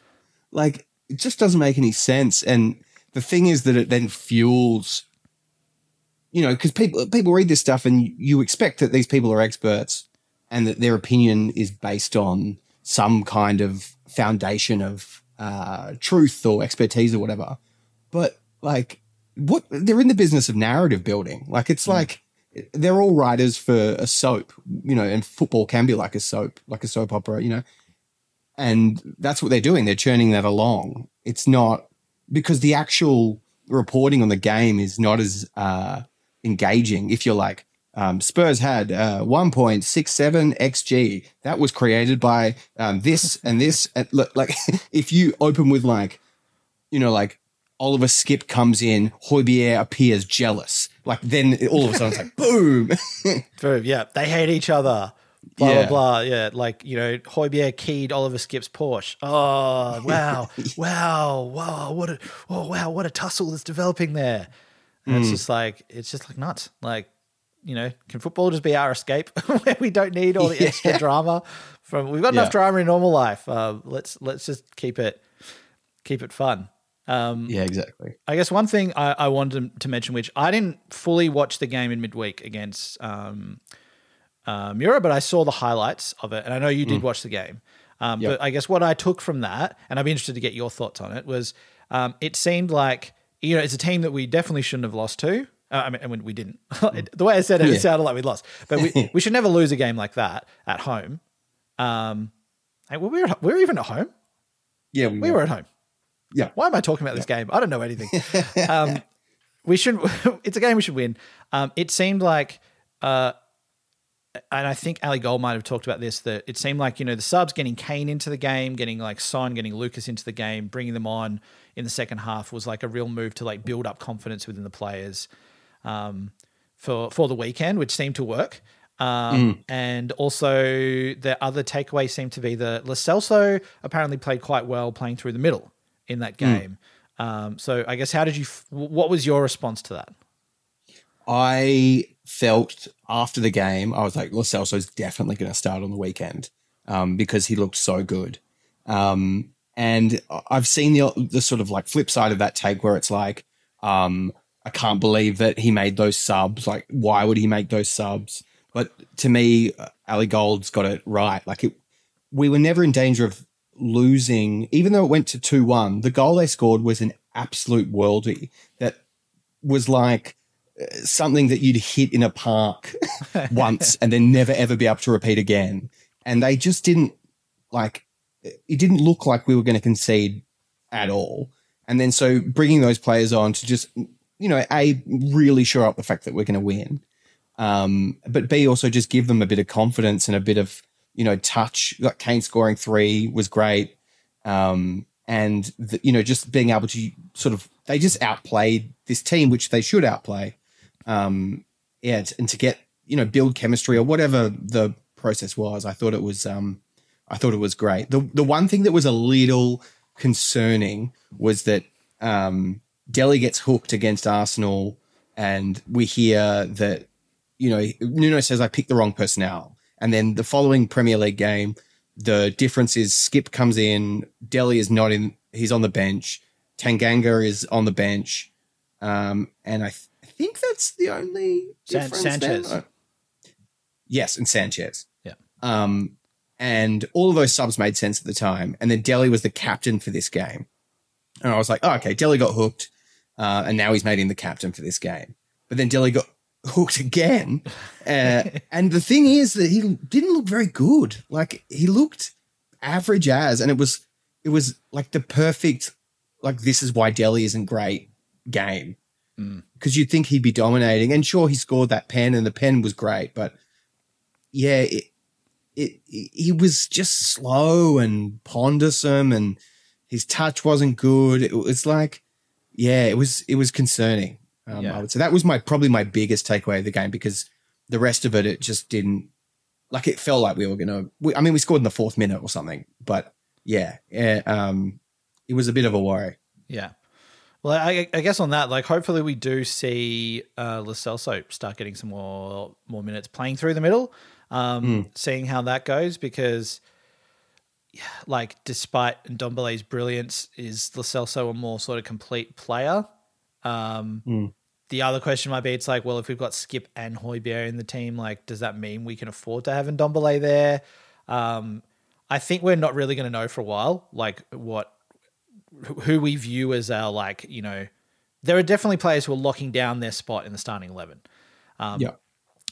Like it just doesn't make any sense. And the thing is that it then fuels you know, because people people read this stuff and you expect that these people are experts and that their opinion is based on some kind of foundation of uh, truth or expertise or whatever. But like, what they're in the business of narrative building. Like, it's like they're all writers for a soap, you know, and football can be like a soap, like a soap opera, you know. And that's what they're doing. They're churning that along. It's not because the actual reporting on the game is not as uh, engaging. If you're like, um, Spurs had uh, 1.67 xg that was created by um, this and this. And look, like if you open with like, you know, like Oliver Skipp comes in, Højbjerg appears jealous. Like then all of a sudden it's like boom. Very, yeah, they hate each other. Blah Yeah. blah blah. Yeah, like you know, Højbjerg keyed Oliver Skipp's Porsche. Oh wow, wow, wow! What a oh wow, what a tussle that's developing there. And Mm. it's just like it's just like nuts. Like you know, can football just be our escape where we don't need all the extra drama from? We've got enough drama in normal life. Uh, let's let's just keep it keep it fun. Um, yeah, exactly. I guess one thing I, I wanted to mention, which I didn't fully watch the game in midweek against um, uh, Mura, but I saw the highlights of it, and I know you did watch the game. Um, Yep. But I guess what I took from that, and I'd be interested to get your thoughts on it, was um, it seemed like you know it's a team that we definitely shouldn't have lost to. Uh, I mean, and when we didn't. the way I said it, it sounded like we lost, but we, we should never lose a game like that at home. Um, hey, were we were we were even at home. Yeah, We were at home. Yeah. Why am I talking about this game? I don't know anything. um, we should. It's a game we should win. Um, it seemed like, uh, and I think Ali Gold might have talked about this. That it seemed like you know the subs getting Kane into the game, getting like Son, getting Lucas into the game, bringing them on in the second half was like a real move to like build up confidence within the players um, for for the weekend, which seemed to work. Um, And also, the other takeaway seemed to be that Lo Celso apparently played quite well playing through the middle in that game. Um, so, I guess, how did you? F- what was your response to that? I felt after the game, I was like, Lo Celso's definitely going to start on the weekend um, because he looked so good. Um, and I've seen the the sort of like flip side of that take where it's like, um, I can't believe that he made those subs. Like, why would he make those subs? But to me, uh, Ali Gold's got it right. Like, it, we were never in danger of losing, even though it went to 2 1. The goal they scored was an absolute worldie that was like something that you'd hit in a park once and then never ever be able to repeat again. And they just didn't like, it didn't look like we were going to concede at all. And then so bringing those players on to just, you know, A, really shore up the fact that we're going to win. Um, but B, also just give them a bit of confidence and a bit of, you know, touch. Like Kane scoring three was great. Um, and, the, you know, just being able to sort of, they just outplayed this team, which they should outplay. Um, yeah, and to get, you know, build chemistry or whatever the process was, I thought it was, um, I thought it was great. The, the one thing that was a little concerning was that, um, Dele gets hooked against Arsenal and we hear that you know, Nuno says I picked the wrong personnel. And then the following Premier League game, the difference is Skipp comes in, Dele is not in, he's on the bench, Tanganga is on the bench. Um, and I think that's the only San- difference Sanchez. then. Yes, and Sanchez. Yeah. Um, and all of those subs made sense at the time. And then Dele was the captain for this game. And I was like, oh, okay, Dele got hooked. Uh, and now he's made him the captain for this game. But then Dele got hooked again. Uh, and the thing is that he didn't look very good. Like he looked average as, and it was, it was like the perfect, like this is why Dele isn't great game. Because you'd think he'd be dominating. And sure, he scored that pen, and the pen was great, but yeah, it, it, he was just slow and pondersome, and his touch wasn't good. It was like, yeah, it was it was concerning. Um, Yeah. I would say that was my probably my biggest takeaway of the game because the rest of it, it just didn't like it felt like we were gonna. We, I mean, we scored in the fourth minute or something, but yeah, yeah um, it was a bit of a worry. Yeah. Well, I, I guess on that, like, hopefully we do see uh, start getting some more more minutes playing through the middle, um, seeing how that goes. Because, like, despite Ndombele's brilliance, is Lo Celso a more sort of complete player? Um, The other question might be, it's like, well, if we've got Skipp and Højbjerg in the team, like, does that mean we can afford to have Ndombele there? Um, I think we're not really going to know for a while, like, what who we view as our like you know there are definitely players who are locking down their spot in the starting 11 yeah,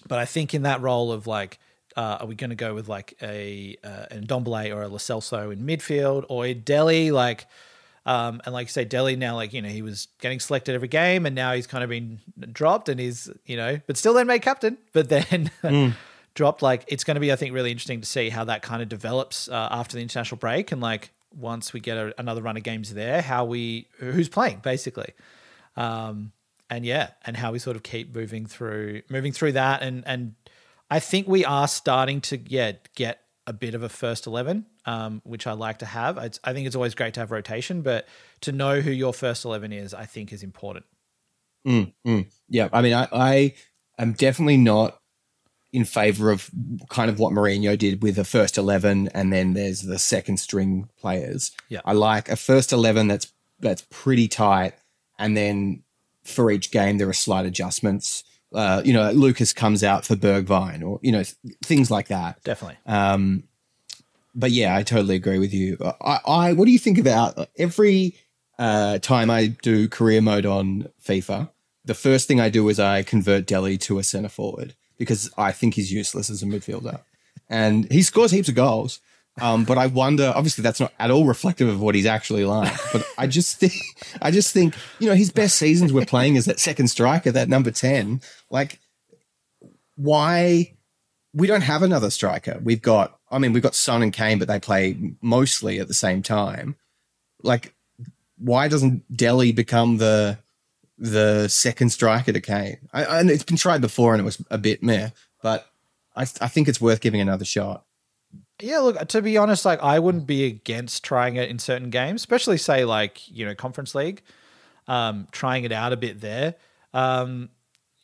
but i think in that role of like uh, are we going to go with like a uh, an Ndombele or a Lo Celso in midfield or a Dele like um, and like you say Dele now like you know he was getting selected every game and now he's kind of been dropped and he's you know but still then made captain but then dropped. Like it's going to be I think really interesting to see how that kind of develops uh, after the international break and like once we get a, another run of games there how we who's playing basically um, and yeah, and how we sort of keep moving through moving through that, and and I think we are starting to yeah get a bit of a first eleven, um, which I like to have. It's, I think it's always great to have rotation, but to know who your first eleven is, I think is important. Mm, mm. yeah. I mean, I, I am definitely not in favor of kind of what Mourinho did with the first eleven, and then there's the second string players. Yeah. I like a first eleven that's that's pretty tight, and then for each game there are slight adjustments. Uh, you know, Lucas comes out for Bergwijn, or you know, th- things like that. Definitely. Um, but yeah, I totally agree with you. I, I what do you think about every uh, time I do career mode on FIFA? The first thing I do is I convert Dele to a center forward because I think he's useless as a midfielder, and he scores heaps of goals. Um, but I wonder. Obviously, that's not at all reflective of what he's actually like. But I just think, I just think, you know, his best seasons we're playing as that second striker, that number ten. Like, why? we don't have another striker. We've got, I mean, we've got Son and Kane, but they play mostly at the same time. Like, why doesn't Dele become the the second striker to Kane? I, and it's been tried before, and it was a bit meh, but I, I think it's worth giving another shot. Yeah, look, to be honest, like I wouldn't be against trying it in certain games, especially say like, you know, conference league, um, trying it out a bit there. Um,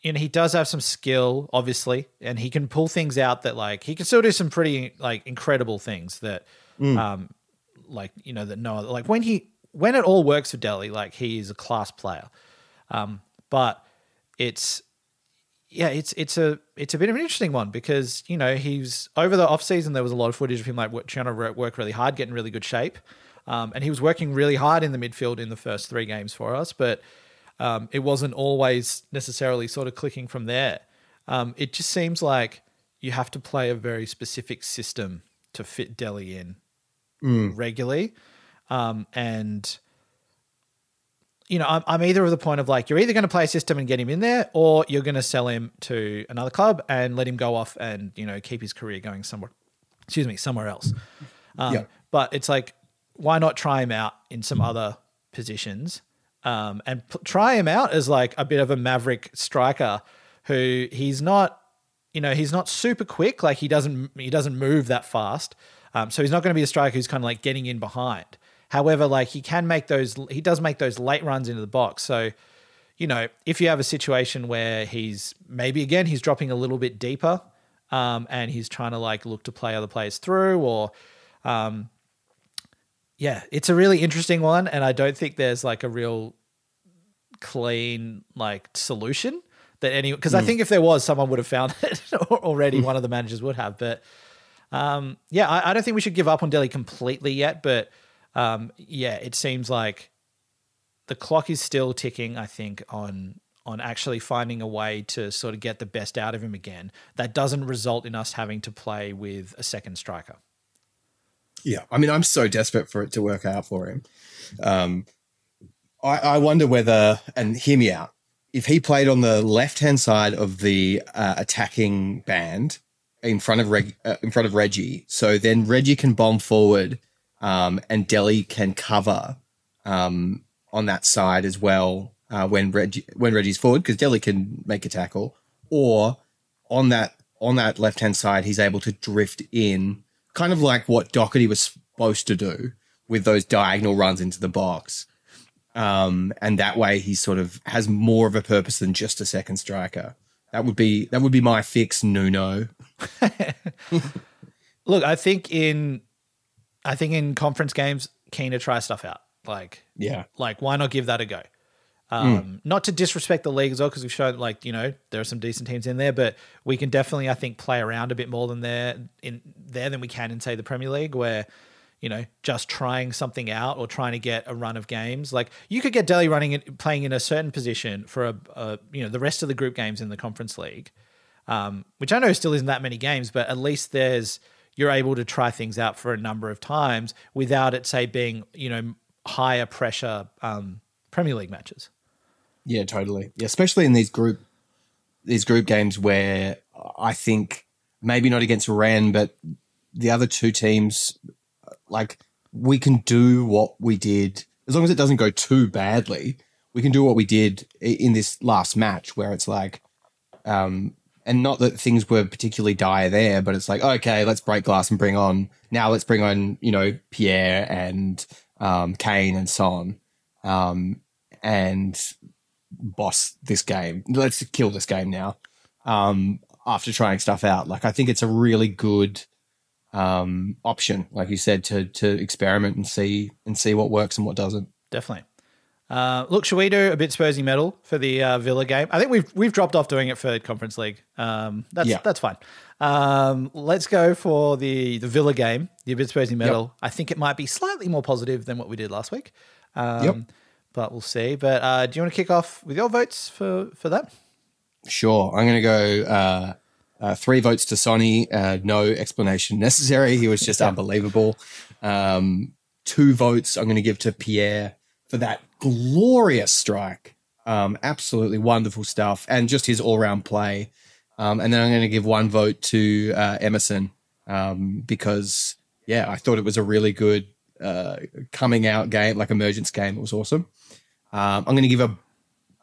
you know, he does have some skill, obviously, and he can pull things out that like he can still do some pretty like incredible things that um like, you know, that no other like when he when it all works for Dele, like he is a class player. Um, but it's yeah, it's it's a it's a bit of an interesting one because you know he's over the off season there was a lot of footage of him like trying to work- really hard, getting really good shape, um, and he was working really hard in the midfield in the first three games for us, but um, it wasn't always necessarily sort of clicking from there. Um, it just seems like you have to play a very specific system to fit Dele in regularly, um, and you know, I'm, I'm either of the point of like, you're either going to play a system and get him in there, or you're going to sell him to another club and let him go off and, you know, keep his career going somewhere, excuse me, somewhere else. Um, Yeah. But it's like, why not try him out in some other positions um, and p- try him out as like a bit of a maverick striker who he's not, you know, he's not super quick. Like he doesn't, he doesn't move that fast. Um, so he's not going to be a striker who's kind of like getting in behind. However, like he can make those, he does make those late runs into the box. So, you know, if you have a situation where he's maybe again he's dropping a little bit deeper, um, and he's trying to like look to play other players through, or, um, yeah, it's a really interesting one, and I don't think there's like a real clean like solution that any because I think if there was, someone would have found it already. One of the managers would have, but um, yeah, I, I don't think we should give up on Dele completely yet. But um, yeah, it seems like the clock is still ticking. I think on on actually finding a way to sort of get the best out of him again. That doesn't result in us having to play with a second striker. Yeah, I mean, I'm so desperate for it to work out for him. Um, I, I wonder whether, and hear me out. if he played on the left hand side of the uh, attacking band in front of Reg, uh, in front of Reggie, so then Reggie can bomb forward, um, and Dele can cover um, on that side as well uh, when Reggie when Reggie's forward because Dele can make a tackle, or on that on that left hand side he's able to drift in, kind of like what Doherty was supposed to do with those diagonal runs into the box. Um, and that way he sort of has more of a purpose than just a second striker. That would be that would be my fix, Nuno. Look, I think in I think in conference games, keen to try stuff out. Like Yeah, like why not give that a go? Um, Not to disrespect the league as well, because we've shown like you know there are some decent teams in there, but we can definitely I think play around a bit more than there in there than we can in say the Premier League, where you know just trying something out or trying to get a run of games. Like you could get Dele running playing in a certain position for a, a you know the rest of the group games in the Conference League, um, which I know still isn't that many games, but at least there's you're able to try things out for a number of times without it say being you know higher pressure um, Premier League matches. yeah, totally. Yeah, especially in these group these group games where I think maybe not against Rennes, but the other two teams, like we can do what we did as long as it doesn't go too badly. We can do what we did in this last match, where it's like, um, and not that things were particularly dire there, but it's like, okay, let's break glass and bring on now. Let's bring on you know Pierre and um, Kane and Son, um, and boss this game. Let's kill this game now. Um, after trying stuff out, like I think it's a really good um, option, like you said, to to experiment and see and see what works and what doesn't. Definitely. Uh, look, should we do a bit Spursy medal for the uh, Villa game? I think we've we've dropped off doing it for Conference League. Um, that's Yeah. that's fine. Um, let's go for the the Villa game, the a bit Spursy medal. I think it might be slightly more positive than what we did last week. Um, Yep. But we'll see. But uh, do you want to kick off with your votes for for that? Sure, I'm going to go uh, uh, three votes to Sonny. Uh, no explanation necessary. He was just unbelievable. Um, two votes I'm going to give to Pierre for that glorious strike. Um, absolutely wonderful stuff, and just his all round play. Um, and then I'm going to give one vote to uh, Emerson um, because, yeah, I thought it was a really good uh, coming out game, like emergence game. It was awesome. Um, I'm going to give a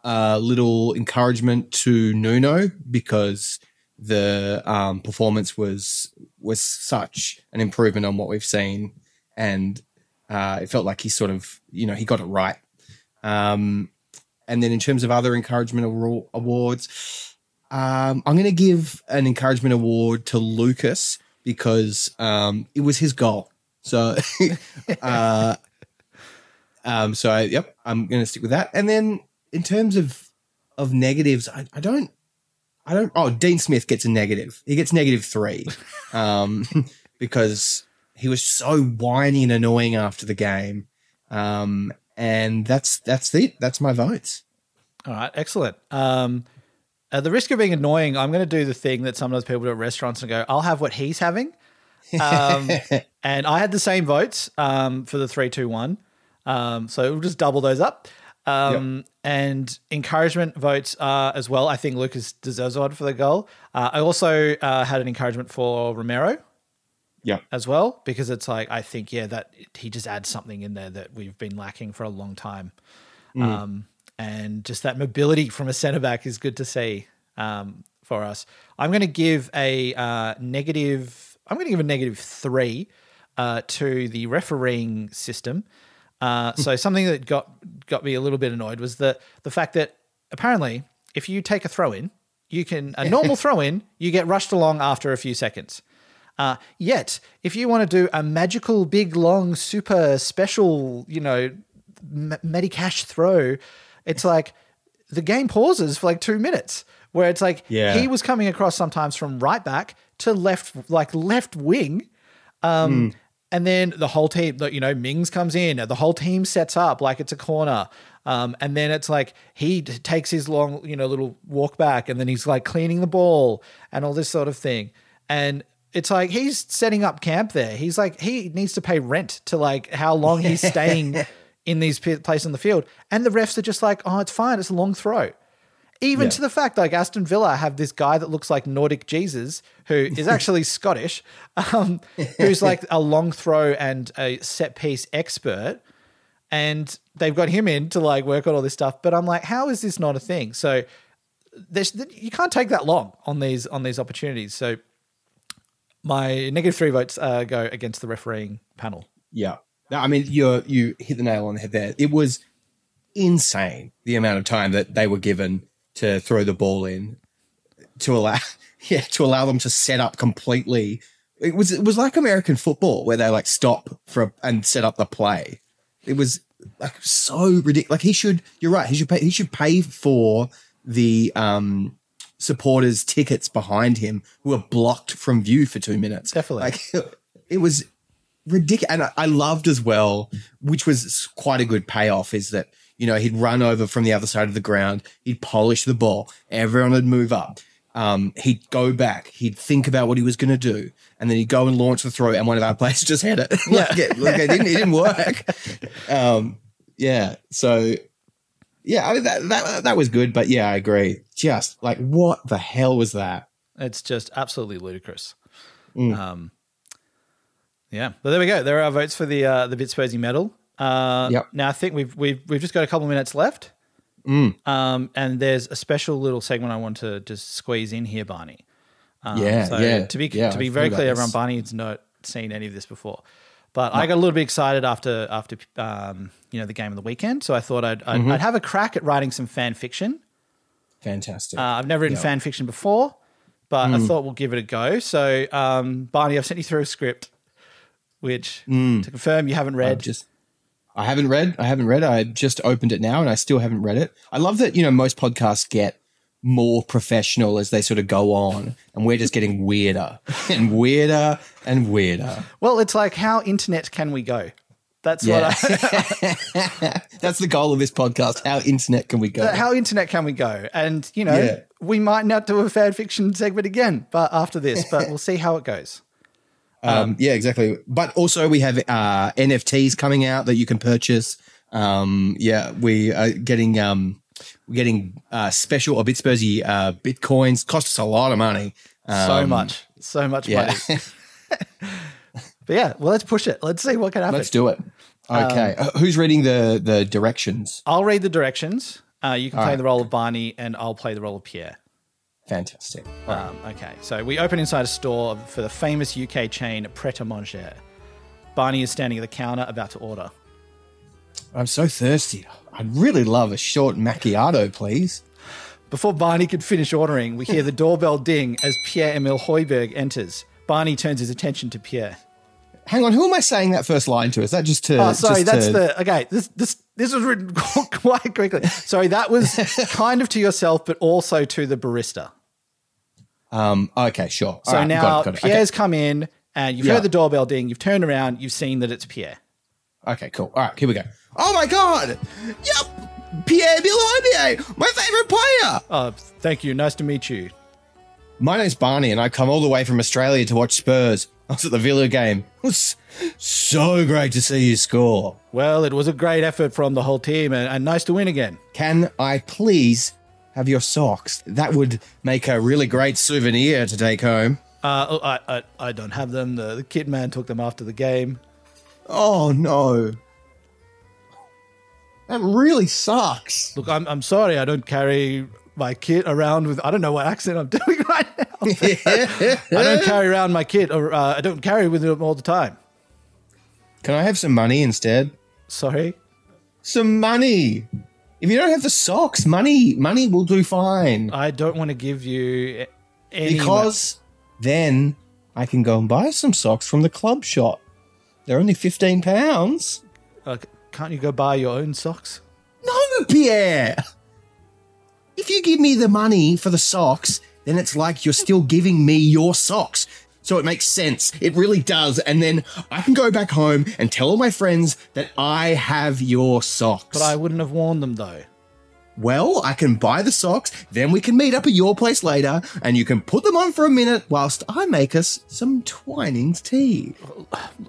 a little encouragement to Nuno because the um, performance was was such an improvement on what we've seen, and uh, it felt like he sort of you know he got it right. Um, and then in terms of other encouragement awards, um, I'm going to give an encouragement award to Lucas because um, it was his goal. So, uh, um, so I, yep, I'm going to stick with that. And then in terms of of negatives, I, I don't, I don't. Oh, Dean Smith gets a negative. He gets negative three, um, because he was so whiny and annoying after the game. Um, and that's that's it. That's my votes. All right, excellent. Um, at the risk of being annoying, I'm going to do the thing that sometimes people do at restaurants and go, "I'll have what he's having." Um, and I had the same votes um, for the three, two, one. Um, so we'll just double those up. Um, And encouragement votes uh, as well. I think Lucas deserves one for the goal. Uh, I also uh, had an encouragement for Romero Yeah. as well because it's like I think yeah that he just adds something in there that we've been lacking for a long time, um, and just that mobility from a centre back is good to see um, for us. I'm going to give a uh, negative. I'm going to give a negative three uh, to the refereeing system. Uh, so something that got got me a little bit annoyed was the the fact that apparently if you take a throw in, you can a normal throw in, you get rushed along after a few seconds. Uh, yet, if you want to do a magical, big, long, super special, you know, m- Matty Cash throw, it's like the game pauses for like two minutes. Where it's like Yeah. he was coming across sometimes from right back to left, like left wing, um, and then the whole team, you know, Mings comes in, the whole team sets up like it's a corner. Um, and then it's like he takes his long, you know, little walk back and then he's like cleaning the ball and all this sort of thing. And it's like he's setting up camp there. He's like, he needs to pay rent to like how long he's staying in these places on the field. And the refs are just like, oh, it's fine. It's a long throw. Even Yeah. to the fact like Aston Villa have this guy that looks like Nordic Jesus, who is actually Scottish, um, who's like a long throw and a set piece expert. And they've got him in to like work on all this stuff. But I'm like, how is this not a thing? So there's you can't take that long on these on these opportunities. So my negative three votes uh, go against the refereeing panel. Yeah. I mean, you you hit the nail on the head there. It was insane the amount of time that they were given to throw the ball in to allow yeah to allow them to set up completely. It was it was like American football where they like stop for and set up the play. It was like so ridiculous. Like he should. You're right. He should pay. He should pay for the um supporters' tickets behind him who were blocked from view for two minutes. Definitely. Like it was ridiculous. And I, loved as well, which was quite a good payoff, is that, you know, he'd run over from the other side of the ground, he'd polish the ball, everyone would move up. Um, he'd go back, he'd think about what he was going to do, and then he'd go and launch the throw, and one of our players just had it. like, it, like it, didn't, it didn't work. Um, yeah. So, yeah, I mean, that, that, that was good. But yeah, I agree. Just like, what the hell was that? It's just absolutely ludicrous. Mm. Um, yeah, but there we go. There are our votes for the uh, the Bitspursy medal. Uh, Yep. Now I think we've we've we've just got a couple of minutes left. Mm. Um, and there's a special little segment I want to just squeeze in here, Barney. Um, Yeah, so yeah, To be yeah, to be very clear, everyone. Barney's not seen any of this before, but I got a little bit excited after after um, you know the game of the weekend, so I thought I'd I'd, Mm-hmm. I'd have a crack at writing some fan fiction. Fantastic. Uh, I've never written Yeah. fan fiction before, but I thought we'll give it a go. So, um, Barney, I've sent you through a script, which to confirm you haven't I've read. just I haven't read. I haven't read. I just opened it now and I still haven't read it. I love that, you know, most podcasts get more professional as they sort of go on and we're just getting weirder and weirder and weirder. well, it's like how internet can we go? That's Yeah. what I, That's the goal of this podcast. How internet can we go? how internet can we go? And you know, Yeah. we might not do a fan fiction segment again, but after this, but we'll see how it goes. Um, yeah, exactly. But also we have uh, NFTs coming out that you can purchase. Um, yeah, we are getting um, getting uh, special or Bitspursy uh, bitcoins. Cost us a lot of money. so Um, much, so much Yeah, money. But yeah, well, let's push it. Let's see what can happen. let's do it. Okay, Uh, who's reading the the directions? I'll read the directions. Uh, you can All play right. the role of Barney, and I'll play the role of Pierre. Fantastic. Um, okay, so we open inside a store for the famous UK chain Pret a Manger. Barney is standing at the counter about to order. I'm so thirsty. I'd really love a short macchiato, please. Before Barney could finish ordering, we hear the doorbell ding as Pierre Emile Højbjerg enters. Barney turns his attention to Pierre. Hang on, who am I saying that first line to? Is that just to? Oh, sorry, that's to- the okay. This this this was written quite quickly. Sorry, that was kind of to yourself, but also to the barista. Um. Okay, sure. So right, now got it, got it. Okay. Pierre's come in, and you've Yeah. heard the doorbell ding. You've turned around, you've seen that it's Pierre. Okay, cool. All right, here we go. Oh my god! Yep, Pierre Emile Højbjerg, my favorite player. Oh, thank you. Nice to meet you. My name's Barney, and I come all the way from Australia to watch Spurs. I was at the Villa game. It was so great to see you score. Well, it was a great effort from the whole team, and, and nice to win again. Can I please have your socks? That would make a really great souvenir to take home. Uh, oh, I, I, I don't have them. The, the kid man took them after the game. Oh no. That really sucks. Look, I'm, I'm sorry. I don't carry my kit around with. I don't know what accent I'm doing right now. I don't carry around my kit, or uh, I don't carry with them all the time. Can I have some money instead? Sorry. Some money. If you don't have the socks, money money will do fine. I don't want to give you any. Because then I can go and buy some socks from the club shop. They're only fifteen pounds. Uh, can't you go buy your own socks? No, Pierre. If you give me the money for the socks, then it's like you're still giving me your socks. So it makes sense. It really does. And then I can go back home and tell all my friends that I have your socks. But I wouldn't have worn them though. Well, I can buy the socks, then we can meet up at your place later, and you can put them on for a minute whilst I make us some Twinings tea.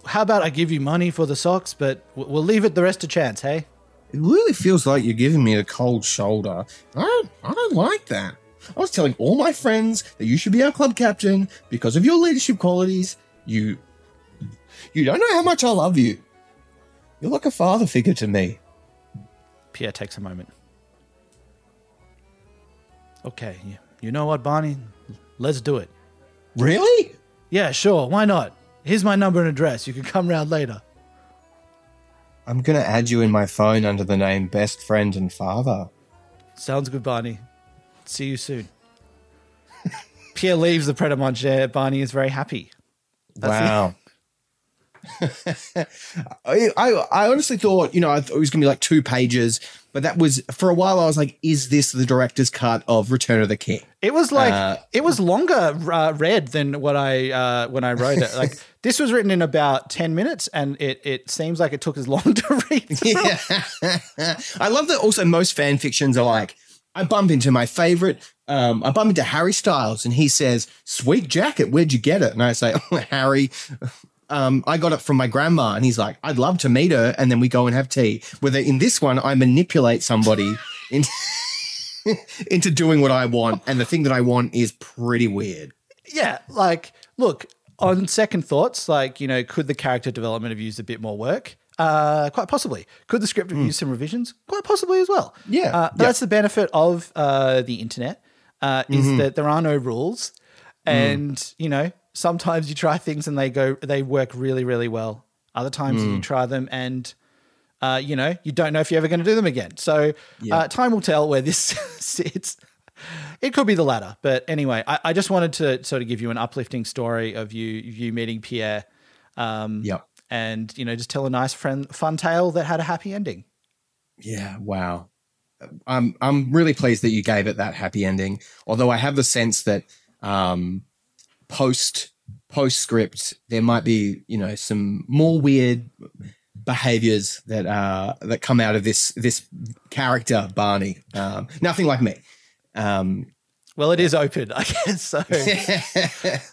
How about I give you money for the socks, but we'll leave it the rest to chance, hey? It really feels like you're giving me a cold shoulder. I don't, I don't like that. I was telling all my friends that you should be our club captain because of your leadership qualities. You, you don't know how much I love you. You're like a father figure to me. Pierre takes a moment. Okay, you, know what, Barney? Let's do it. Really? Yeah, sure. Why not? Here's my number and address. You can come round later. I'm gonna add you in my phone under the name best friend and father. Sounds good, Barney. See you soon. Pierre leaves the Pret a Manger. Barney is very happy. wow. I, I I honestly thought, you know, I thought it was gonna be like two pages, but that was for a while. I was like, is this the director's cut of Return of the King? It was like Uh, it was longer uh, read than what I uh, when I wrote it. Like this was written in about ten minutes, and it it seems like it took as long to read. Yeah. I love that also most fan fictions are like, I bump into my favorite, um, I bump into Harry Styles and he says, Sweet jacket, where'd you get it? And I say, Oh, Harry, um, I got it from my grandma. And he's like, I'd love to meet her. And then we go and have tea. Whether in this one, I manipulate somebody into, into doing what I want. And the thing that I want is pretty weird. yeah, like look on second thoughts, like you know, could the character development have used a bit more work? Uh, quite possibly. Could the script have used some revisions? Quite possibly as well. Hmm. Yeah, uh, yeah. that's the benefit of uh, the internet uh, is Mm-hmm. that there are no rules, Mm. and you know, sometimes you try things and they go, they work really, really well. Other times Mm. you try them and. Uh, you know, you don't know if you're ever going to do them again. So, uh, time will tell where this sits. It could be the latter, but anyway, I, I just wanted to sort of give you an uplifting story of you you meeting Pierre, um, Yep. and you know just tell a nice friend fun tale that had a happy ending. Yeah, wow. I'm I'm really pleased that you gave it that happy ending. Although I have the sense that um, post postscript there might be you know some more weird behaviors that uh that come out of this this character Barney. Um, nothing like me. Um, Well, it is open, I guess. So,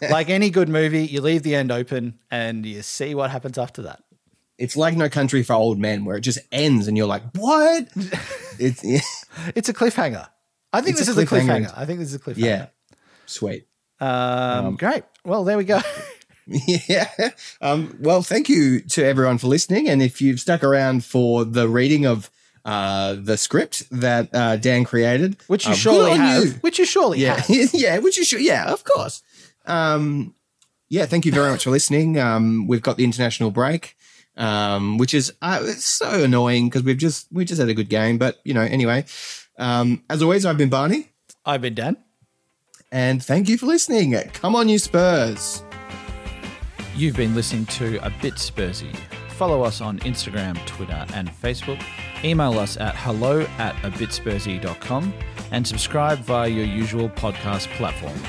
like any good movie, you leave the end open and you see what happens after that. it's like No Country for Old Men, where it just ends and you're like, what? it's yeah, It's a cliffhanger. I think It's this a is a cliffhanger. cliffhanger. I think this is a cliffhanger. yeah, sweet. Um, great. Well, there we go. Yeah. Um, well, thank you to everyone for listening. And if you've stuck around for the reading of uh, the script that uh, Dan created, Which you good surely have. you. Which you surely Yeah. have. yeah. Which you should. Yeah, of course. Um, yeah. Thank you very much for listening. Um, we've got the international break. Um, which is uh, it's so annoying because we've just we just had a good game, but you know anyway. Um, as always, I've been Barney, I've been Dan. And thank you for listening. Come on, you Spurs! You've been listening to A Bit Spursy. Follow us on Instagram, Twitter, and Facebook. Email us at hello at abitspursy.com and subscribe via your usual podcast platforms.